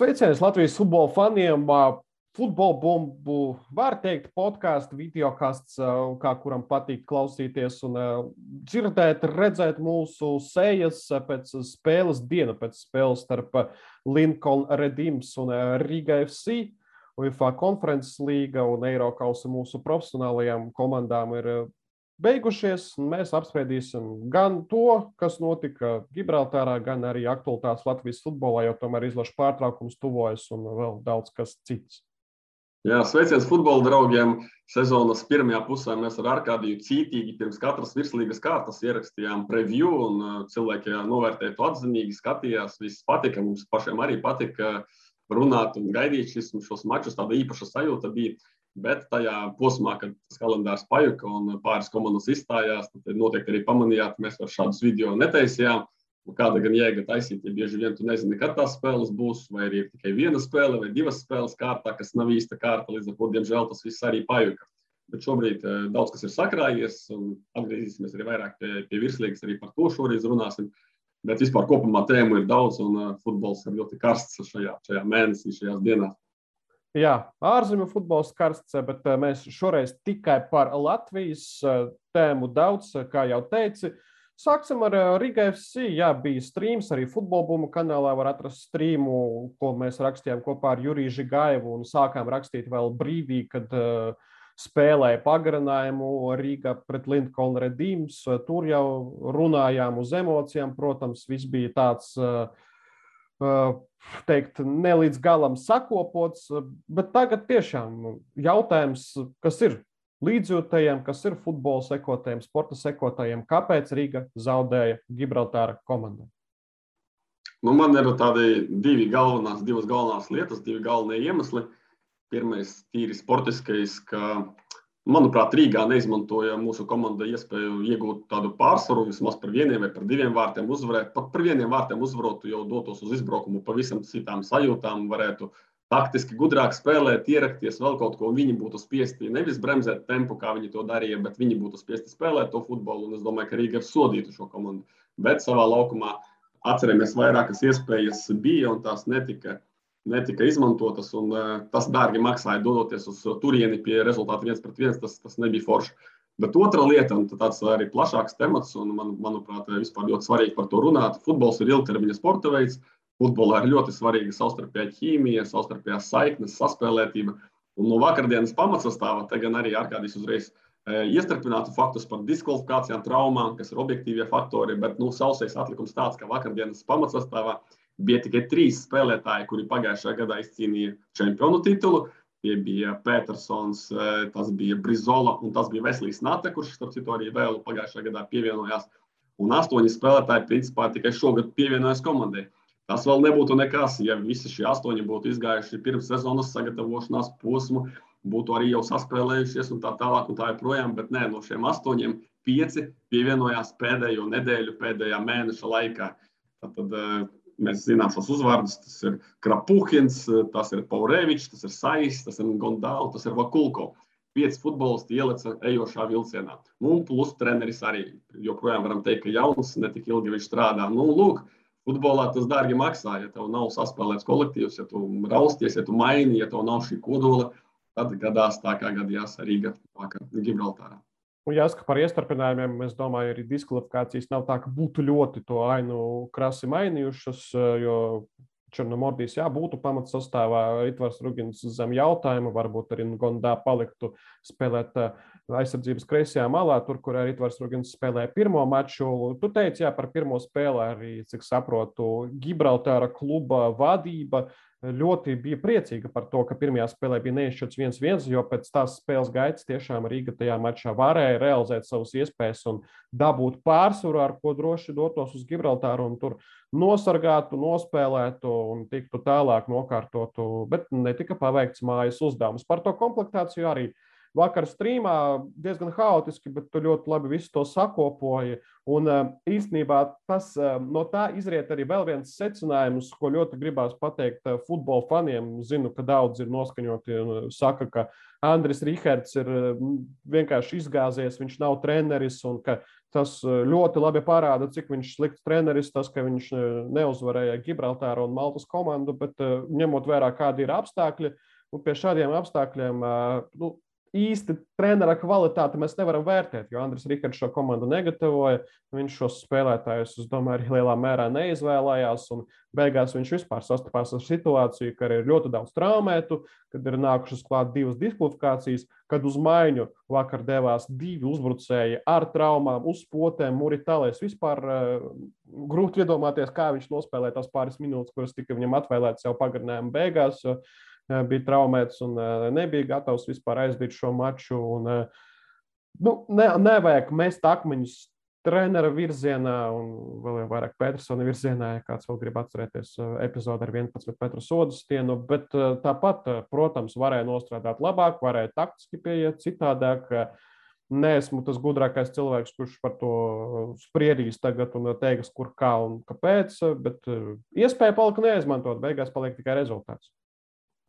Sveiciens Latvijas futbola faniem! Futbola bumbu var teikt, podkāstu, video kasts, kā kuram patīk klausīties un dzirdēt, redzēt mūsu sejas pēc spēles dienu, pēc spēles starp Lincoln Redims un Riga FC. UEFA konferences līga un Eiropausa mūsu profesionālajām komandām ir beigušies. Mēs apspriedīsim gan to, kas notika Gibraltārā, gan arī aktualitātes Latvijas futbolā, jo tomēr izlaša pārtraukums tuvojas un vēl daudz kas cits. Jā, sveiciens futbola draugiem. Sezonas pirmajā pusē mēs ar Arkādiju cītīgi pirms katras virslīgas kārtas ierakstījām preview, un uh, cilvēki novērtēja to atzinīgi, skatījās. Viss patika, mums pašiem arī patika runāt un gaidīt šis, šos mačus. Tāda īpaša sajūta bija. Bet tajā posmā, kad tas kalendārs pajuka un pāris komandas izstājās, tad noteikti arī pamanījāt, ka mēs ar šādus video netaisījām. Kāda gan jēga taisīt, ja bieži vien tu nezini, kad tās spēles būs, vai ir tikai viena spēle vai divas spēles kārtā, kas nav īsta kārta. Līdz ar to, diemžēl, tas viss arī pajuka. Bet šobrīd eh, daudz kas ir sakrājies, un atgriezīsimies arī vairāk pie, pie virslīgas, arī par to šoreiz runāsim. Bet vispār kopumā tēmu ir daudz, un uh, futbols ir ļoti karsts šajā, šajā mēnesī, šajās dienās. Jā, ārzemju futbols karsts, bet eh, mēs šoreiz tikai par Latvijas eh, tēmu daudz, eh, kā jau teici. Sāksim ar Riga FC. Jā, bija streams arī futbola bumu kanālā. Var atrast streamu, ko mēs rakstījām kopā ar Juriju Žigaivu un sākām rakstīt vēl brīdī, kad uh, spēlēja pagarinājumu Rīgā pret Linkolnu Redīms. Tur jau runājām uz emocijām. Protams, viss bija tāds. Uh, teikt, ne līdz galam sakopots, bet tagad tiešām jautājums, kas ir līdzjūtējiem, kas ir futbola sekotājiem, sporta sekotājiem, kāpēc Rīga zaudēja Gibraltāra komandai? Nu, man ir tādi divi galvenās, divas galvenās lietas, divi galvenie iemesli. Pirmais, tīri sportiskais, ka Manuprāt, Rīgā neizmantoja mūsu komanda iespēju iegūt tādu pārsvaru, vismaz par vieniem vai par diviem vārtiem uzvarēt. Pat par vieniem vārtiem uzvarot, jau dotos uz izbraukumu pavisam citām sajūtām, varētu taktiski gudrāk spēlēt, ierakties vēl kaut ko. Viņi būtu spiesti nevis bremzēt tempu, kā viņi to darīja, bet viņi būtu spiesti spēlēt to futbolu. Un es domāju, ka Rīga ir sodīta šo komandu. Bet savā laukumā atceramies, vairākas iespējas bija un tās netika netika izmantotas. Un, uh, tas dārgi maksāja dodoties uz turieni pie rezultātu viens pret viens. Tas, tas nebija forši. Bet otra lieta, un tāds arī plašāks temats, un man, manuprāt, vispār ļoti svarīgi par to runāt. Futbols ir ilgtermiņa sporta veids. Futbolā ir ļoti svarīga savstarpējā ķīmija, savstarpējā saiknes, saspēlētība. Un no vakardienas pamatsastāvā te gan arī ārkārtīgi uzreiz e, iestarpinātu faktus par diskvalifikācijām, traumām, kas ir objektīvie faktori, bet nu, sausais atlikums tāds, ka vakardienas pamatsastāvā bija tikai trīs spēlētāji, kuri pagājušajā gadā izcīnīja čempionu titulu. Tie bija Petersons, eh, tas bija Brizola un tas bija Veslīs Nate, kurš starp citu arī vēl pagājušajā gadā pievienojās. Un astoņi spēlētāji principā tikai šogad pievienojas komandai. Tas vēl nebūtu nekas, ja visi šie astoņi būtu izgājuši pirms sezonas sagatavošanās posmu, būtu arī jau saspēlējušies un tā tālāk un tā joprojām. Bet nē, no šiem astoņiem pieci pievienojās pēdējo nedēļu, pēdējā mēneša laikā. Tad, eh, Mēs zinām šos uzvārdus. Tas ir Krapuhins, tas ir Paurevičs, tas ir Sais, tas ir Gondāls, tas ir Vakulko. Pieci futbolisti ielica ejošā vilcienā. Nu, plus treneris arī. Joprojām varam teikt, ka jauns, ne tik ilgi viņš strādā. Nu, lūk, futbolā tas dārgi maksā. Ja tev nav saspēlēts kolektīvs, ja tu rausties, ja tu maini, ja tev nav šī kodola, tad gadās tā, kā gadījās Rīgā, Gibraltārā. Jāsaka par iestarpinājumiem, es domāju, arī diskvalifikācijas nav tā, ka būtu ļoti to ainu krasi mainījušas, jo Černomordijas jā, būtu pamats sastāvā Ritvars Rugins zem jautājuma, varbūt arī Gondā paliktu spēlēt aizsardzības kreisajā malā, tur, kur arī Ritvars Rugins spēlēja pirmo maču. Tu teici, jā, par pirmo spēli arī, cik saprotu, Gibraltāra kluba vadība ļoti bija priecīga par to, ka pirmajā spēlē bija neizšķirts viens viens, jo pēc tās spēles gaitas tiešām Rīga tajā mačā varēja realizēt savas iespējas un dabūt pārsvaru, ar ko droši dotos uz Gibraltāru un tur nosargātu, nospēlētu un tiktu tālāk nokārtotu, bet netika paveikts mājas uzdevums. Par to komplektāciju arī vakar strīmā diezgan haotiski, bet tu ļoti labi visu to sakopoji. Un īstenībā tas no tā izriet arī vēl viens secinājums, ko ļoti gribās pateikt futbola faniem. Zinu, ka daudz ir noskaņoti un saka, ka Andris Rihards ir vienkārši izgāzies, viņš nav treneris un ka Tas eh, ļoti labi parāda, cik viņš ir slikts treneris. Tas, ka viņš eh, neuzvarēja Gibraltāru un Maltas komandu, bet eh, ņemot vērā, kādi ir apstākļi, un pie šādiem apstākļiem nu, īsti trenera kvalitāti mēs nevaram vērtēt, jo Andris Rikards šo komandu negatavoja. Viņš šos spēlētājus, es domāju, arī lielā mērā neizvēlējās. Beigās viņš vispār sastapās ar situāciju, ka ir ļoti daudz traumētu, kad ir nākušas klāt divas diskvalifikācijas, kad uz maiņu vakar devās divi uzbrucēji ar traumām, uz potēm, Muritālēs. Vispār uh, grūti iedomāties, kā viņš nospēlēja tās pāris minūtes, kuras tika viņam atvēlētas jau pagarinājuma beigās. Uh, bija traumēts un nebija gatavs vispār aizdīt šo maču. Un, nu, ne, nevajag mest akmeņus trenera virzienā, un vēl vairāk Petersona virzienā, ja kāds vēl grib atcerēties epizodi ar 11 metru sodu stienu. Bet tāpat, protams, varēja nostrādāt labāk, varēja taktiski pieiet citādāk. Neesmu tas gudrākais cilvēks, kurš par to spriedīs tagad un teiks, kur kā un kāpēc, bet iespēja palika neizmantot. Beigās paliek tikai rezultāts.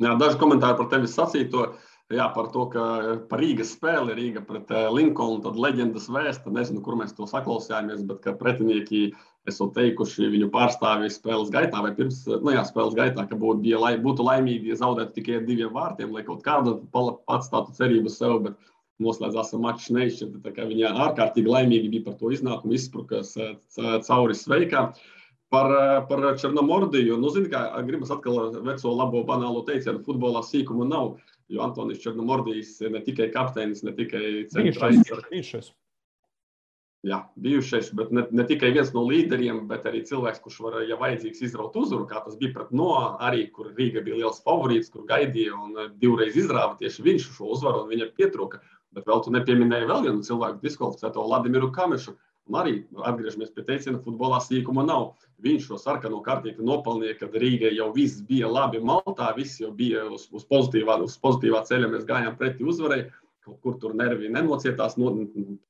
Jā, daži komentāri par tevis sacīto. Jā, par to, ka par Rīgas spēli Rīga pret eh, Linkolnu, tad leģendas vēsta, nezinu, kur mēs to saklausījāmies, bet ka pretinieki esot teikuši viņu pārstāvju spēles gaitā vai pirms nu jā, spēles gaitā, ka būtu, bija, lai, būtu laimīgi, ja zaudētu tikai ar diviem vārtiem, lai kaut kādu atstātu cerību sev, bet noslēdzās ar maču neizšķirti. Viņa ārkārtīgi laimīgi bija par to iznākumu, izsprukas eh, cauri sveikā. Uh, Par, eh, par Černomordiju. Nu, zini, kā gribas atkal veco labo banālo teicienu, futbolā sīkumu nav. Jo Antonis Černomordijs ir ne tikai kapteinis, ne tikai centrālais. Jā, bijušais, bet ne, ne tikai viens no līderiem, bet arī cilvēks, kurš var, ja vajadzīgs, izraut uzvaru, kā tas bija pret Noā, arī kur Rīga bija liels favorīts, kur gaidīja un eh, divreiz izrāva tieši viņš šo uzvaru, un viņam pietrūka. Bet vēl tu nepieminēji vēl vienu cilvēku diskvalificēto Vladimiru Kamešu, Un arī atgriežamies pie teiciena, futbolā sīkuma nav. Viņš šo sarkano kartīti nopelnīja, kad Rīgai jau viss bija labi Maltā, viss jau bija uz, uz, pozitīvā, uz pozitīvā ceļa. Mēs gājām pretī uzvarai. Kaut kur tur nervi nenocietās, no,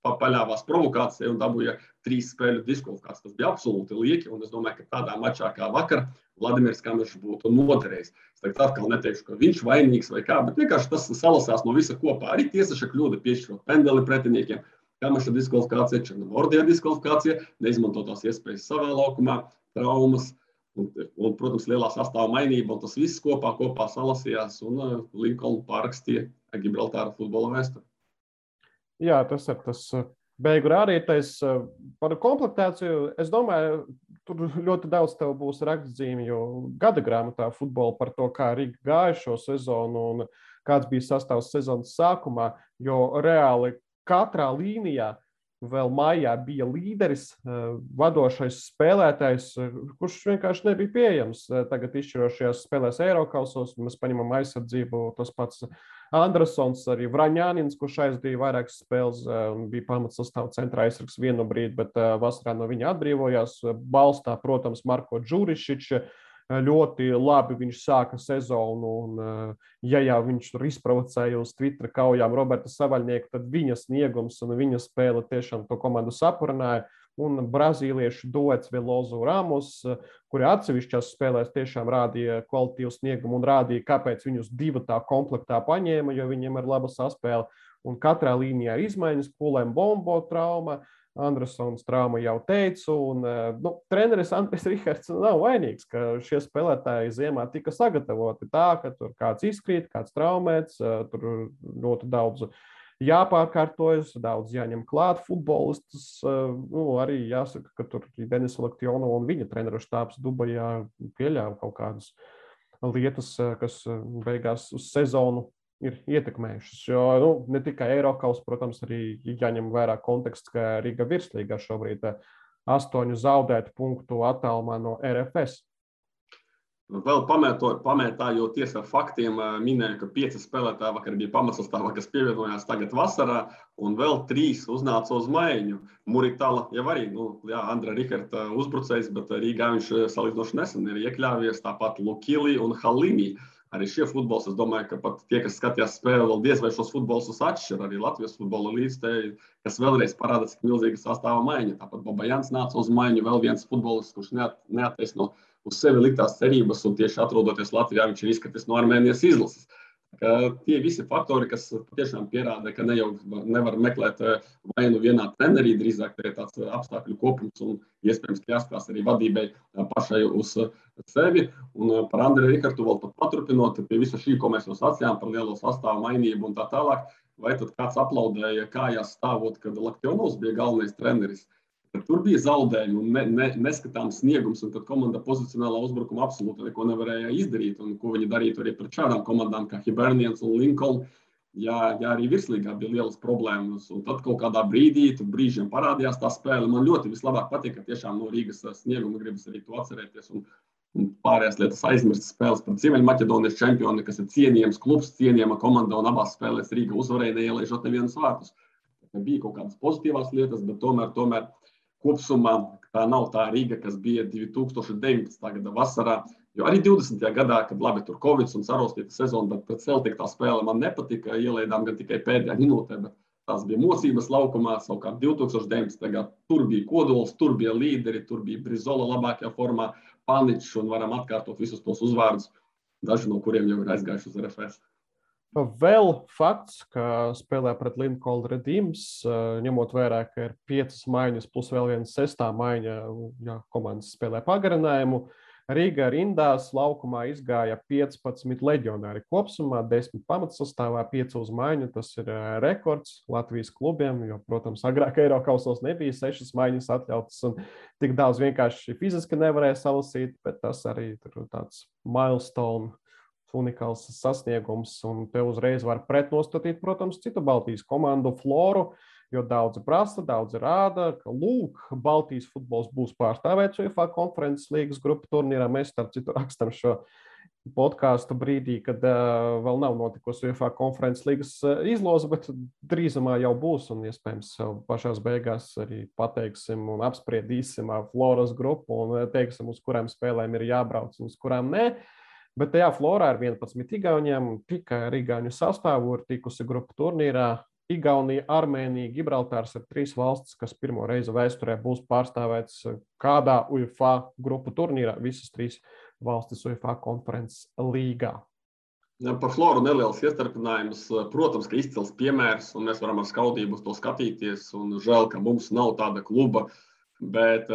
paļāvās provokācijai un dabūja trīs spēļu diskvalifikācijas. Tas bija absolūti lieki. Un es domāju, ka tādā mačā kā vakar Vladimirs Kamišs būtu noderējis. Es tagad atkal neteikšu, ka viņš vainīgs vai kā, bet vienkārši tas salasās no visa kopā. Arī tiesaša kļūda piešķirot pendeli pretiniekiem Kamaša diskvalifikācija, Černogordijā diskvalifikācija, neizmantotās iespējas savā laukumā, traumas. Un, un, protams, lielā sastāvā mainība, tas viss kopā, kopā salasījās un uh, Linkolnu pārakstīja Gibraltāra futbola vēsturi. Jā, tas ir tas uh, beigu rādītais. Uh, par komplektāciju es domāju, tur ļoti daudz tev būs rakstzīmju gada grāmatā futbola par to, kā Rīga gāja šo sezonu un kāds bija sastāvs sezonas sākumā, jo reāli katrā līnijā vēl maijā bija līderis, eh, vadošais spēlētājs, eh, kurš vienkārši nebija pieejams. Eh, tagad izšķirošajās spēlēs Eiropasos, mēs paņemam aizsardzību. Tas pats Andersons, arī Vraņānins, kurš aizdīja vairākas spēles un bija pamats sastāvā centrā aizsargs vienu brīdi, bet vasarā no viņa atbrīvojās. Balstā, protams, Marko Džurišičs ļoti labi viņš sāka sezonu. Un, ja jau viņš tur izprovocēja uz Twitter kaujām Roberta Savaļnieku, tad viņa sniegums un viņa spēle tiešām to komandu sapurināja. Un brazīliešu duets Velozu Ramos, kuri atsevišķās spēlēs tiešām rādīja kvalitīvu sniegumu un rādīja, kāpēc viņus divu tā komplektā paņēma, jo viņiem ir laba saspēle. Un katrā līnijā ir izmaiņas, pulēm bombo trauma, uh, Andersons traumu jau teicu, un eh, nu, treneris Andris Rihards nav vainīgs, ka šie spēlētāji ziemā tika sagatavoti tā, ka tur kāds izkrīt, kāds traumēts, eh, tur ļoti daudz jāpārkārtojas, daudz jāņem klāt futbolistus. Eh, nu, arī jāsaka, ka tur Denis Laktiona un viņa treneru štābs Dubajā pieļāva kaut kādas lietas, kas beigās uz sezonu ir ietekmējušas. Jo nu, ne tikai Eiropas, protams, arī jāņem vērā konteksts, ka Riga virslīgā šobrīd eh, astoņu zaudētu punktu attālumā no RFS. Vēl pamētājot ar faktiem, eh, minēju, ka pieci spēlētāji vakar bija pamatsastāvā, kas pievienojās tagad vasarā, un vēl trīs uznāca uz maiņu. Muritāla jau arī, nu, jā, Andra Riharta uzbrucējs, bet Rīgā viņš eh, salīdzinoši nesen ir iekļāvies, tāpat Lukili un Halimi. Arī šie futbols. Es domāju, ka pat tie, kas skatījās spēli, vēl diez vai šos futbolus atšķir. Arī Latvijas futbola līdzstēji, kas vēlreiz parāda, cik milzīga sastāvā maiņa. Tāpat Boba Jans nāca uz maiņu, vēl viens futbolists, kurš neat, neataisno uz sevi liktās cerības, un tieši atrodoties Latvijā, viņš ir izskatis no Armēnijas izlases. Tie visi faktori, kas tiešām pierāda, ka ne jau nevar meklēt eh, vainu vienā trenerī, drīzāk tā ir tāds eh, apstākļu kopums un iespējams jāskatās arī vadībai eh, pašai uz sevi. Un par Andriju Rikartu vēl paturpinot pie visa šī, ko mēs jau sacījām par lielo sastāvu mainību un tā tālāk. Vai tad kāds aplaudēja kājās stāvot, kad Laktionovs bija galvenais treneris? Tur bija zaudējumi ne, ne, neskatāms sniegums, un tad komanda pozicionālā uzbrukuma absolūti neko nevarēja izdarīt. Un ko viņi darītu arī pret šādām komandām kā Hibernians un Lincoln. Jā, jā, arī virslīgā bija lielas problēmas. Un tad kaut kādā brīdī, brīžiem parādījās tā spēle. Man ļoti vislabāk patīk, ka tiešām no Rīgas snieguma gribas arī to atcerēties. Un, un pārējās lietas aizmirstas spēles par Ziemeļmaķedonijas čempioni, kas ir cienījams klubs, cienījama komanda un abās spēlēs Rīga uzvarēja, neielaižot nevienas vārtus. Bija kaut kādas pozitīvās lietas, bet tomēr, tomēr kopumā tā nav tā Rīga, kas bija 2019. gada vasarā. Jo arī 20. gadā, kad labi tur Covid un sarostīta sezona, bet pēc Celtica tā spēle man nepatika. Ielaidām gan tikai pēdējā minūtē, bet tās bija mocības laukumā. Savukārt 2019. gadā tur bija kodols, tur bija līderi, tur bija Brizola labākajā formā, Paničs un varam atkārtot visus tos uzvārdus, daži no kuriem jau ir aizgājuši uz RFS. Vēl fakts, ka spēlē pret Linkolnu Redīms, ņemot vērā, ka ir piecas maiņas plus vēl viena sestā maiņa, ja komandas spēlē pagarinājumu. Rīgā rindās laukumā izgāja 15 leģionāri kopumā, 10 pamatsastāvā, 5 uz maiņu. Tas ir rekords Latvijas klubiem, jo, protams, agrāk Eiropausos nebija 6 maiņas atļautas un tik daudz vienkārši fiziski nevarēja salasīt, bet tas arī ir tāds milestone unikāls sasniegums. Un te uzreiz var pretnostatīt, protams, citu Baltijas komandu floru. Jo daudzi prasa, daudzi rāda, ka lūk, Baltijas futbols būs pārstāvēts UEFA konferences līgas grupu turnīrā. Mēs starp citu rakstam šo podkāstu brīdī, kad uh, vēl nav notikusi UEFA konferences līgas izloze, bet drīzumā jau būs. Un iespējams, pašā beigās arī pateiksim un apspriedīsim Floras grupu un teiksim, uz kurām spēlēm ir jābrauc un uz kurām nē. Uh, Bet tajā florā ir 11 igauniem, tikai ar igauņu sastāvu ir tikusi grupu turnīrā. Igaunija, Armēnija, Gibraltārs ir trīs valstis, kas pirmo reizi vēsturē būs pārstāvētas kādā UEFA grupu turnīrā. Visas trīs valstis UEFA konferences līgā. Par floru neliels iestarpinājums. Protams, ka izcils piemērs, un mēs varam ar skaudību to skatīties. Žēl, ka mums nav tāda kluba, bet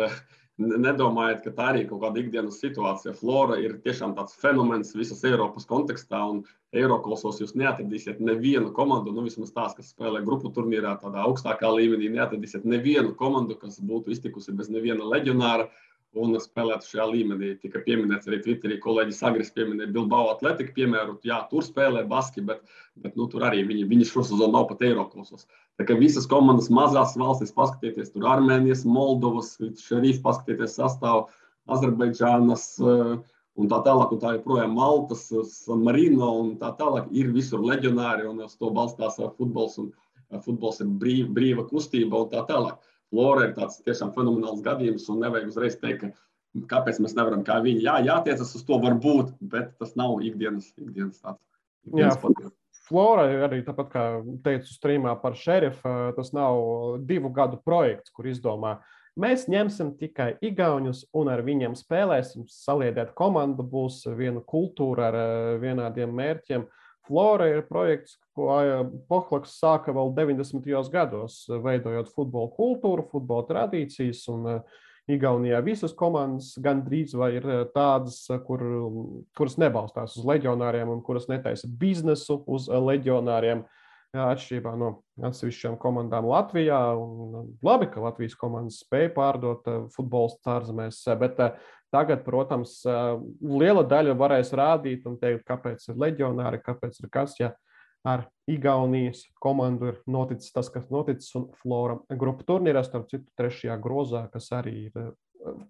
Nedomājiet, ka tā arī ir kaut kāda ikdienas situācija. Flora ir tiešām tāds fenomens visas Eiropas kontekstā, un Eiropasos jūs neatradīsiet nevienu komandu, nu vismaz tās, kas spēlē grupu turnīrā, tādā augstākā līmenī, neatradīsiet nevienu komandu, kas būtu iztikusi bez neviena leģionāra un spēlētu šajā līmenī. Tika pieminēts arī Twitterī, kolēģis Agris pieminēja Bilbao atletiku piemēru. Jā, tur spēlē baski, bet, bet nu, tur arī viņi, viņi šo sezonu nav pat Eiropasos. Tā kā visas komandas mazās valstis, paskatieties, tur Armēnijas, Moldovas, Šerifs, paskatieties sastāvu, Azerbaidžānas. Uh, un tā tālāk, un tā joprojām Maltas, San Marino un tā tālāk ir visur leģionāri, un uz to balstās futbols, un futbols ir brīva, brīva kustība un tā tālāk. Flora ir tāds tiešām fenomenāls gadījums, un nevajag uzreiz teikt, ka kāpēc mēs nevaram kā viņi. Jā, jātiecas uz to var būt, bet tas nav ikdienas, ikdienas tāds. Ikdienas Jā, Flora arī tāpat kā teicu strīmā par šerifu, tas nav divu gadu projekts, kur izdomā. Mēs ņemsim tikai igauņus un ar viņiem spēlēsim, saliedēt komandu, būs viena kultūra ar vienādiem mērķiem. Uh, Flora ir projekts, ko Pohlaks sāka vēl 90. gados, veidojot futbola kultūru, futbola tradīcijas. Un, Igaunijā visas komandas gandrīz vai ir tādas, kur, kuras nebalstās uz leģionāriem un kuras netaisa biznesu uz leģionāriem. Atšķirībā no atsevišķām komandām Latvijā. Un labi, ka Latvijas komandas spēja pārdot futbola ārzemēs, bet Tagad, protams, liela daļa varēs rādīt un teikt, kāpēc ir leģionāri, kāpēc ir kas. Ja ar Igaunijas komandu ir noticis tas, kas noticis, un Flora grupu turnīrā, starp citu, trešajā grozā, kas arī ir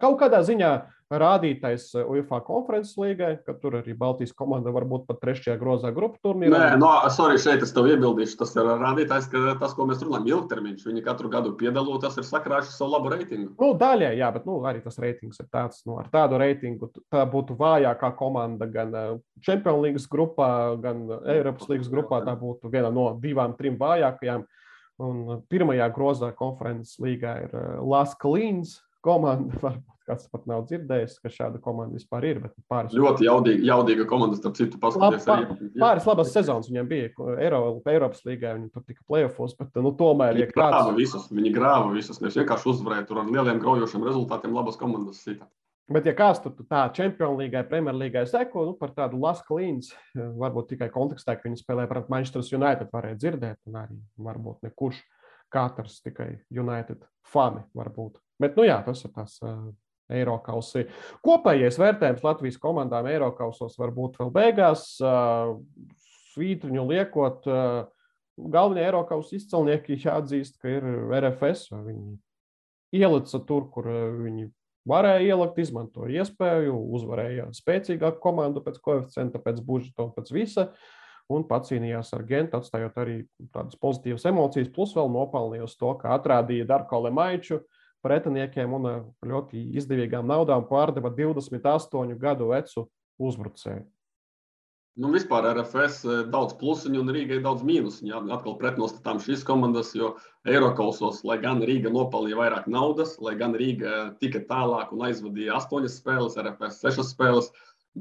kaut kādā ziņā rādītais eh, UEFA konferences līgai, ka tur arī Baltijas komanda var būt pat trešajā grozā grupu turnīrā. Nē, no, sorry, šeit es tev iebildīšu. Tas ir rādītājs, ka tas, ko mēs runājam, ilgtermiņš. Viņi katru gadu piedalās, ir sakrājuši savu labu reitingu. Nu, daļai, jā, bet nu, arī tas reitings ir tāds, nu, ar tādu reitingu tā būtu vājākā komanda gan Champions League grupā, gan Eiropas līnijas grupā. Tā būtu viena no divām, trim vājākajām. Un pirmajā grozā konferences līgā ir Laska Līns komanda. Varbūt Kāds pat nav dzirdējis, ka šāda komanda vispār ir. Pāris... Ļoti jaudīga, jaudīga komanda, starp citu, paskatieties. Pār, pāris labas sezonas viņiem bija. Eiro, Eiropas līgā viņi tur tika playoffs, bet nu, tomēr. Viņi ja grāva kāds... visus, viņi grāva visus. Nevis vienkārši uzvarēja tur ar lieliem graujošiem rezultātiem, labas komandas sita. Bet, ja kāds tur tā Champions League, Premjerlīgai seko, nu, par tādu Lasu līniju, varbūt tikai kontekstā, ka viņi spēlē pret Manchester United, varēja dzirdēt, un arī varbūt nekurš katrs tikai United fani varbūt. Bet, nu jā, tas ir tas Eiropausī. Kopējais vērtējums Latvijas komandām Eiropausos var būt vēl beigās. Svītriņu liekot, galvenie Eiropas izcilnieki jāatzīst, ka ir RFS. Viņi ielica tur, kur viņi varēja ielikt, izmantoja iespēju, uzvarēja spēcīgāku komandu pēc koeficienta, pēc budžeta un pēc visa. Un pacīnījās ar Gentu, atstājot arī tādas pozitīvas emocijas, plus vēl nopelnījis to, ka atrādīja Darko Lemaiču, uh, pretiniekiem un ar ļoti izdevīgām naudām pārdeva 28 gadu vecu uzbrucēju. Nu, vispār RFS eh, daudz plusiņu un Rīgai daudz mīnusiņu. Jā, atkal pretnostatām šīs komandas, jo Eiropasos, lai gan Rīga nopelnīja vairāk naudas, lai gan Rīga tika tālāk un aizvadīja astoņas spēles, RFS sešas spēles,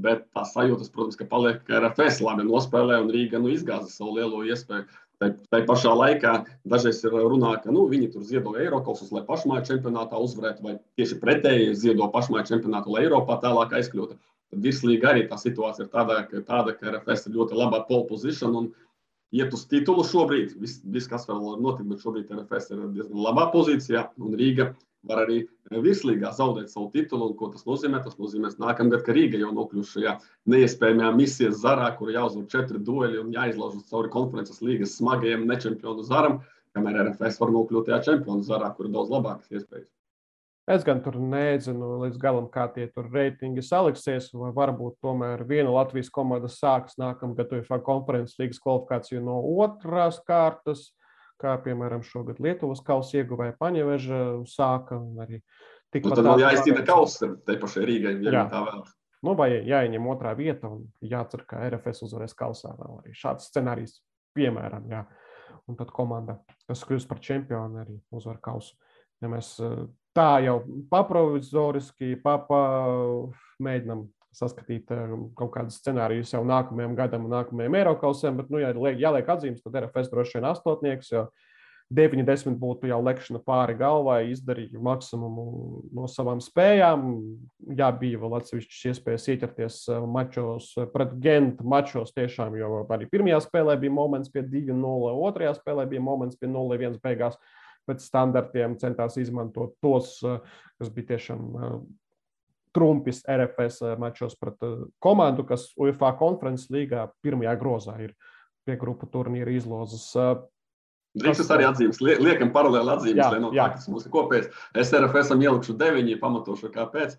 bet tā sajūtas, protams, ka paliek, ka RFS labi nospēlē un Rīga nu, izgāza savu lielo iespēju. Tā, tā pašā laikā dažreiz ir runā, ka nu, viņi tur ziedo Eiropas, lai pašmāju čempionātā uzvarētu, vai tieši pretēji ziedo pašmāju čempionātu, lai Eiropā tālāk aizkļūtu. Tad virslīgi arī tā situācija ir tāda, ka, tāda, ka RFS ir ļoti labā pole position un iet uz titulu šobrīd. Viss, vis, kas vēl var notikt, bet šobrīd RFS ir diezgan labā pozīcijā un Rīga var arī eh, virslīgā zaudēt savu titulu. Un, ko tas nozīmē? Tas nozīmē, ka nākamgad, kad Rīga jau nokļūs šajā neiespējamajā misijas zarā, kur jāuzvar četri dueli un jāizlauž cauri konferences līgas smagajiem nečempionu zaram, kamēr RFS var nokļūt tajā čempionu zarā, kur ir daudz labākas iespējas. Es gan tur nezinu līdz galam, kā tie tur reitingi saliksies. Vai varbūt tomēr viena Latvijas komanda sāks nākamgad UFO konferences līgas kvalifikāciju no otrās kārtas. Kā piemēram šogad Lietuvas kausa ieguvēja Paņeveža sāka. Arī tikpat nu, tad vēl jāizcīna kausa te pašai Rīgai, ja jā. tā vēl. Nu, vai jāieņem otrā vieta un jācer, ka RFS uzvarēs kausā. Vēl arī šāds scenārijs, piemēram, jā. Un tad komanda, kas kļūst par čempionu, arī uzvar kausu. Ja mēs eh, tā jau paprovizoriski papa, mēģinām saskatīt eh, kaut kādus scenārijus jau nākamajam gadam un nākamajam Eiropausam. Bet, nu, ja jāliek atzīmes, tad RFS droši vien astotnieks, jo 90 būtu jau lekšana pāri galvai, izdarīja maksimumu no savām spējām. Jā, bija vēl atsevišķas iespējas ieķerties eh, mačos pret Gentu mačos tiešām, jo arī pirmajā spēlē bija moments pie 2-0, otrajā spēlē bija moments pie 0-1 beigās. Pēc standartiem centās izmantot tos, eh, kas bija tiešām trumpis RFS eh, mačos pret eh, komandu, kas UEFA konferences līgā pirmajā grozā ir pie grupu turnīra izlozes. Eh, Drīz arī atzīmes, liekam, paralēli atzīmes, jā, lai no tā, kas mums ir kopējis. Es RFS esam ielikšu deviņi, pamatošu, kāpēc.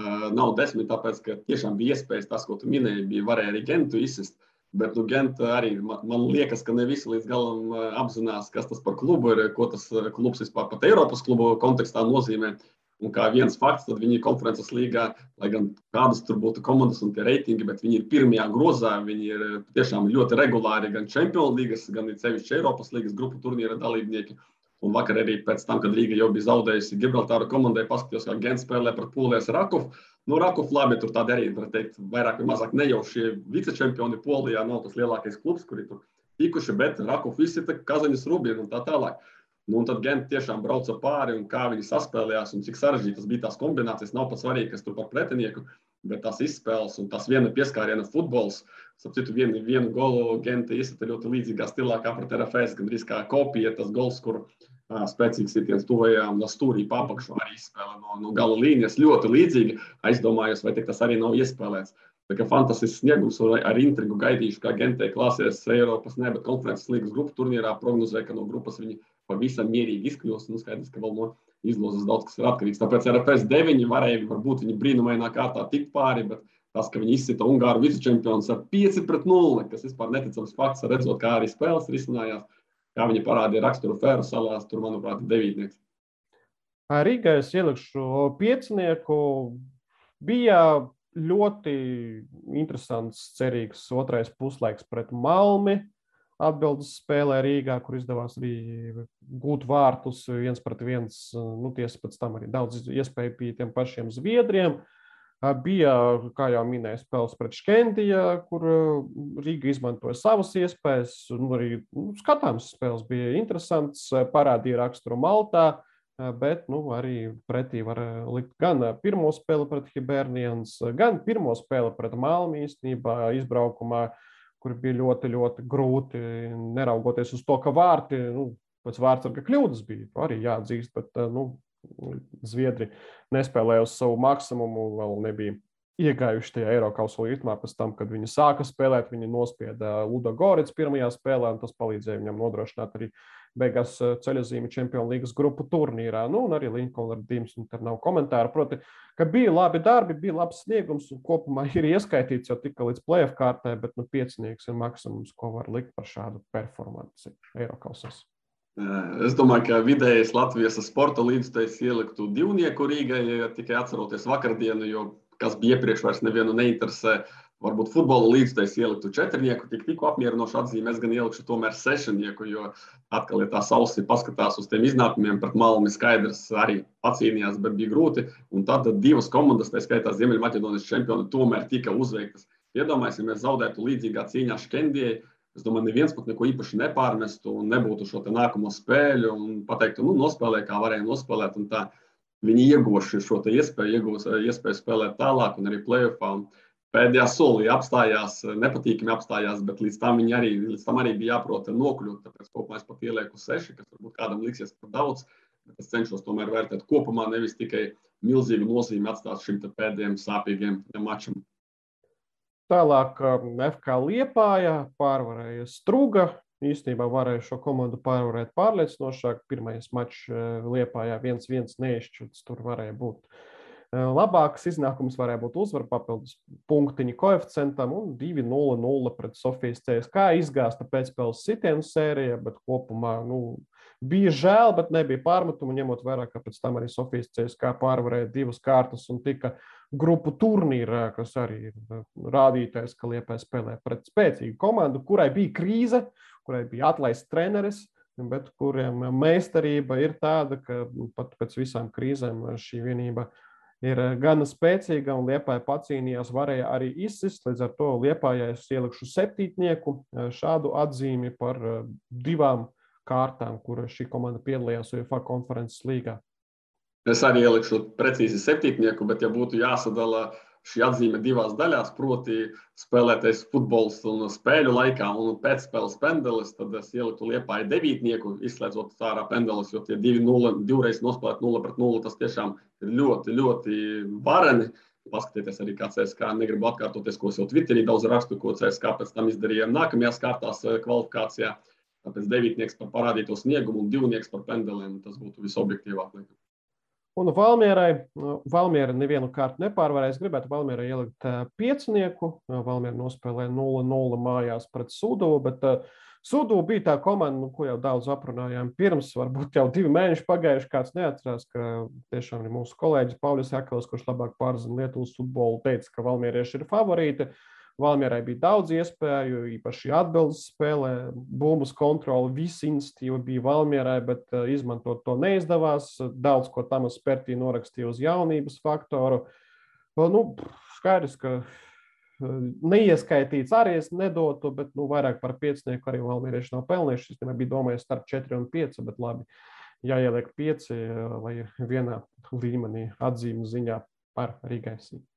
Uh, nav desmit, tāpēc, ka tiešām bija iespējas tas, ko tu minēji, bija varēja arī Gentu izsist. Bet nu, Genta arī man, man liekas, ka ne visi līdz galam apzinās, kas tas par klubu ir, ko tas klubs vispār pat Eiropas klubu kontekstā nozīmē. Un kā viens fakts, tad viņi ir konferences līgā, lai gan kādas tur būtu komandas un tie reitingi, bet viņi ir pirmajā grozā. Viņi ir tiešām ļoti regulāri gan Champions līgas, gan sevišķi Eiropas līgas grupu turnīra dalībnieki. Un vakar arī pēc tam, kad Rīga jau bija zaudējusi Gibraltāru komandai, paskatījos, kā Gens spēlē pret Polijas Rakovu. Nu, Rakovs labi, tur tādi arī, var teikt, vairāk vai mazāk nejaušie vicečempioni Polijā nav tas lielākais klubs, kuri tur tikuši, bet Rakovs izsita Kazaņas Rubinu un tā tālāk. Nu, un tad Genta tiešām brauca pāri un kā viņi saspēlējās un cik sarežģītas bija tās kombinācijas. Nav pat svarīgi, kas tur par pretinieku, bet tās izspēles un tas viena pieskāriena futbols. Sapratu, vienu, vienu golu Genta izsita ļoti līdzīgā stilā kā pret RFS, gan arī kā kopija tas gols, kur spēcīgs sitiens tuvajām no stūrī papakšu arī izspēle no, no gala līnijas. Ļoti līdzīgi aizdomājos, vai tas arī nav iespēlēts. Tā kā fantastisks sniegums ar, ar intrigu gaidīšu, kā Gentē klāsies Eiropas, ne, bet konferences līgas grupu turnīrā prognozēja, ka no grupas viņi pavisam mierīgi izkļūst. Nu, skaidrs, ka vēl no izlozes daudz kas ir atkarīgs. Tāpēc ar FS9 varēja varbūt viņi brīnumainā kārtā tikt pāri, bet tas, ka viņi izsita Ungāru vicečempionu ar 5 pret 0, kas vispār neticams fakts, redzot, kā arī spēles risinājās, kā viņi parādīja raksturu Fēru salās, tur, manuprāt, ir devītnieks. Rīgā es ielikšu piecinieku. Bija ļoti interesants, cerīgs otrais puslaiks pret Malmi. Atbildes spēlē Rīgā, kur izdevās arī gūt vārtus viens pret viens. Nu, tiesa pēc tam arī daudz iespēju bija tiem pašiem Zviedriem. Bija, kā jau minēju, spēles pret Škendiju, kur Rīga izmantoja savas iespējas. Arī nu, skatāms spēles bija interesants, parādīja raksturu Maltā. Bet nu, arī pretī var likt gan pirmo spēli pret Hibernians, gan pirmo spēli pret Malmī īstenībā izbraukumā. Kur bija ļoti, ļoti grūti, neraugoties uz to, ka vārti, nu, pēc vārdsarga kļūdas bija arī jāatzīst, bet nu, Zviedri nespēlēja uz savu maksimumu, vēl nebija iegājuši tajā Eiropas ritmā. Pēc tam, kad viņi sāka spēlēt, viņi nospieda Luda Gorits pirmajā spēlē, un tas palīdzēja viņam nodrošināt arī beigās eh, ceļozīmi Čempionu līgas grupu turnīrā. Nu, un arī Linkolna Dīms, un tur nav komentāru. Proti, ka bija labi darbi, bija labs sniegums, un kopumā ir ieskaitīts jau tika līdz plēsoņu kārtai, bet nu, piecinieks ir maksimums, ko var likt par šādu performanci Eiropas. Es domāju, ka vidējais Latvijas sporta līdzekļs ieliktu divnieku Rīgai, ja tikai atceroties vakardienu, jo kas bija iepriekš, vairs nevienu neinteresē. Varbūt futbola līdzekļs ieliktu četrnieku, tik tikko apmierinošu atzīmi. Es gan ielikšu tomēr sešnieku, jo atkal, ja tā sausi paskatās uz tiem iznākumiem pret Malmi, skaidrs arī pacīnījās, bet bija grūti. Un tad divas komandas, tā skaitā Ziemeļmaķedonijas čempioni, tomēr tika uzveiktas. Iedomājieties, ja zaudētu līdzīgā cīņā Škendijai, Es domāju, neviens pat neko īpaši nepārmestu un nebūtu šo nākamo spēļu un pateiktu, nu, nospēlēja, kā varēja nospēlēt. Viņi ieguvuši šo iespēju, iegūs iespēju spēlēt tālāk un arī plēsoņā. Pēdējā solī apstājās, nepatīkami apstājās, bet līdz tam, arī, līdz tam arī bija jāprot nokļūt. Tāpēc kopumā es pat ielieku seši, kas varbūt kādam liksies par daudz. Bet es cenšos tomēr vērtēt kopumā, nevis tikai milzīgu nozīmi atstāt šim pēdējiem sāpīgiem mačam. Tālāk FK Liepāja pārvarēja Struga. Īstenībā varēja šo komandu pārvarēt pārliecinošāk. Pirmais mačs eh, Liepājā 1-1 neizšķirts, tur varēja būt eh, labāks iznākums, varēja būt uzvara papildus punktiņu koeficientam un 2-0-0 pret Sofijas CSK izgāsta pēcspēles sitienu sērija, bet kopumā nu, bija žēl, bet nebija pārmetumu, ņemot vērā, ka pēc tam arī Sofijas CSK pārvarēja divas kārtas un tika grupu turnīrā, kas arī ir eh, rādītājs, ka Liepāja spēlē pret spēcīgu komandu, kurai bija krīze, kurai bija atlaists treneris, bet kuriem meistarība ir tāda, ka pat pēc visām krīzēm šī vienība ir gana spēcīga un Liepāja pacīnījās, varēja arī izsist. Līdz ar to Liepājai es ielikšu septītnieku šādu atzīmi par divām kārtām, kur šī komanda piedalījās UEFA konferences līgā. Es arī ielikšu precīzi septītnieku, bet ja būtu jāsadala šī atzīme divās daļās, proti, spēlēties futbols un spēļu laikā un pēcspēles pendelis, tad es ieliktu liepāju devītnieku, izslēdzot ārā pendelis, jo tie divi nulle, divreiz nospēlēt 0 pret 0, tas tiešām ir ļoti, ļoti vareni. Paskatieties arī, kā CSK negribu atkārtoties, ko jau Twitterī daudz rakstu, ko CSK pēc tam izdarījām nākamajās kārtās eh, kvalifikācijā. Tāpēc devītnieks par parādīto sniegumu un divnieks par pendeliem. Tas būtu visobjektīvāk. Un Valmierai, nu, Valmiera nevienu kārtu nepārvarēja. Es gribētu Valmierai ielikt piecinieku. Valmiera nospēlēja 0-0 mājās pret Sudovu, bet Sudovu bija tā komanda, nu, ko jau daudz aprunājām pirms, varbūt jau divi mēneši pagājuši. Kāds neatcerās, ka tiešām ir mūsu kolēģis Pauļus Jakels, kurš labāk pārzina Lietuvas futbolu, teica, ka Valmierieši ir favorīti. Valmierai bija daudz iespēju, īpaši atbildes spēlē, bumbas kontrole, visa iniciatīva bija Valmierai, bet uh, izmantot to neizdevās. Daudz ko tam spērtī norakstīja uz jaunības faktoru. Nu, skaidrs, ka uh, neieskaitīts arī es nedotu, bet nu, vairāk par piecinieku arī Valmierieši nav pelnījuši. Es nebiju domājis starp 4 un 5, bet labi, jāieliek 5, lai vienā līmenī atzīmu ziņā par Rīgaisību.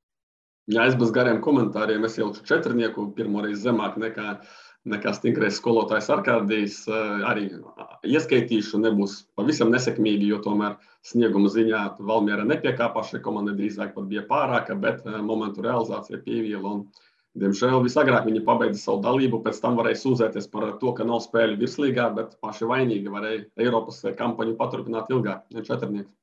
Ja es bez gariem komentāriem es ielikšu četrnieku, pirmo reizi zemāk nekā, nekā stingrais skolotājs Arkādijs. Eh, arī ieskaitīšu, nebūs pavisam nesekmīgi, jo tomēr snieguma ziņā Valmiera nepiekāpās šai komandai, drīzāk pat bija pārāka, bet eh, momentu realizācija pieviela. Un, diemžēl visagrāk viņi pabeidza savu dalību, pēc tam varēja sūdzēties par to, ka nav spēļu virslīgā, bet paši vainīgi varēja Eiropas kampaņu paturpināt ilgāk, četrnieks.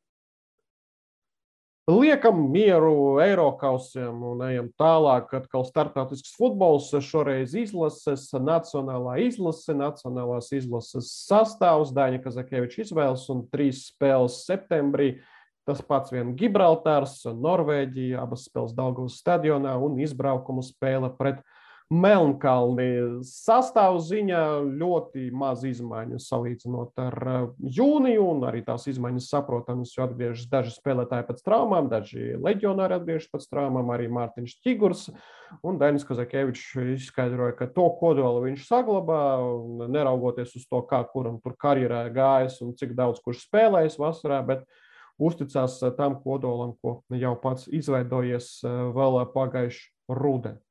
Liekam mieru Eiropausiem un ejam tālāk. Atkal startautisks futbols, šoreiz izlases, nacionālā izlase, nacionālās izlases sastāvs, Daņa Kazakeviča izvēles un trīs spēles septembrī. Tas pats vien Gibraltārs, Norvēģija, abas spēles Daugavas stadionā un izbraukumu spēle pret Melnkalni. Sastāvziņā ļoti maz izmaiņu salīdzinot ar eh, jūniju, un arī tās izmaiņas saprotamas, jo atgriežas daži spēlētāji pēc traumām, daži leģionāri atgriežas pēc traumām, arī Mārtiņš Čigurs un Dainis Kazakevičs izskaidroja, ka to kodolu viņš saglabā, neraugoties uz to, kā kuram tur karjerā gājas un cik daudz kurš spēlējis vasarā, bet uzticās tam kodolam, ko jau pats izveidojies eh, vēl pagājušajā rudenī.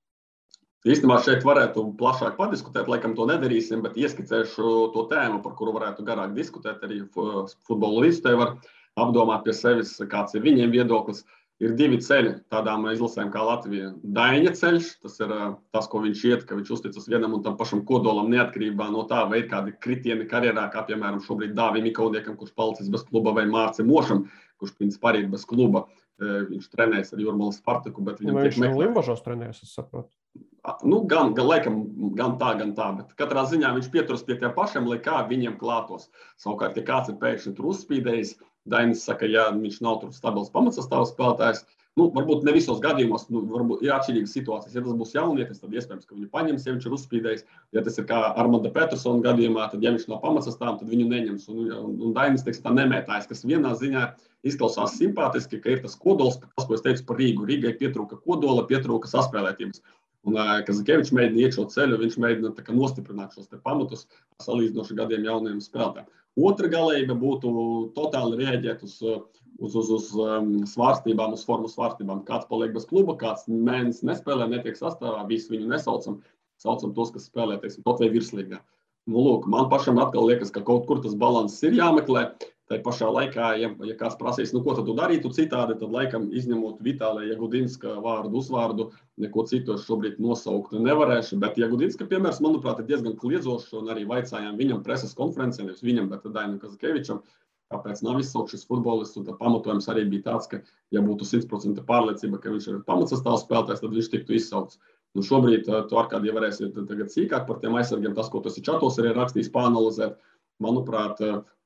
Īstenībā šeit varētu plašāk padiskutēt, laikam to nedarīsim, bet ieskicēšu to tēmu, par kuru varētu garāk diskutēt. Arī futbola līdzstē var apdomāt pie sevis, kāds ir viņiem viedoklis. Ir divi ceļi tādām izlasēm kā Latvija. Daņa ceļš, tas ir tas, ko viņš iet, ka viņš uzticas vienam un tam pašam kodolam, neatkarībā no tā, vai ir kādi kritieni karjerā, kā piemēram šobrīd Dāvim Ikauniekam, kurš palicis bez kluba, vai Mārcis Mošam, kurš principā arī ir bez kluba. Viņš trenējas ar Jurmālu Spartaku, bet viņam ir. Viņš jau Limbažos trenējas, es saprotu. Nu, gan, gan, laikam, gan tā, gan tā, bet katrā ziņā viņš pieturas pie tiem pašiem, lai kā viņiem klātos. Savukārt, ja kāds ir pēkšņi tur uzspīdējis, Dainis saka, ja viņš nav tur stabils pamatsastāvs spēlētājs, Nu, varbūt ne visos gadījumos, nu, varbūt ir atšķirīgas situācijas. Ja tas būs jaunietis, tad iespējams, ka viņu paņems, ja viņš ir uzspīdējis. Ja tas ir kā Armanda Petersona gadījumā, tad, ja viņš nav pamatsastāvā, tad viņu neņems. Un, un, un Dainis teiks, tā nemētājas, kas vienā ziņā izklausās simpātiski, ka ir tas kodols, tas, ko es teicu par Rīgu. Rīgai pietrūka kodola, pietrūka saspēlētības. Un Kazakevičs mēģina iet šo ceļu, viņš mēģina nostiprināt šos pamatus salīdzinoši gadiem jauniem spēlētājiem. Otra galība būtu totāli rēģēt uz, uz, uz, uz svārstībām, uz formu svārstībām. Kāds paliek bez kluba, kāds mēnesis nespēlē, netiek sastāvā, visi viņu nesaucam. Saucam tos, kas spēlē, teiksim, kaut vai virslīgā. Nu, lūk, man pašam atkal liekas, ka kaut kur tas balanss ir jāmeklē. Tā pašā laikā, ja, ja kāds prasīs, nu, ko tu darītu citādi, tad laikam izņemot Vitālija Jagudinska vārdu, uzvārdu, neko citu šobrīd nosaukt nevarēšu. Bet Jagudinska piemērs, manuprāt, ir diezgan kliedzošs un arī vaicājām viņam preses konferencē, nevis viņam, bet Dainam Kazakevičam. Kāpēc nav izsaukts šis futbolists? Un pamatojums arī bija tāds, ka, ja būtu 100% pārliecība, ka viņš ir pamatsastāvs spēlētājs, tad viņš tiktu izsaukts. Nu, šobrīd tu ar kādiem varēsi sīkāk par tiem aizsargiem, tas, ko tas ir čatos, arī rakstījis, pāanalizēt. Manuprāt,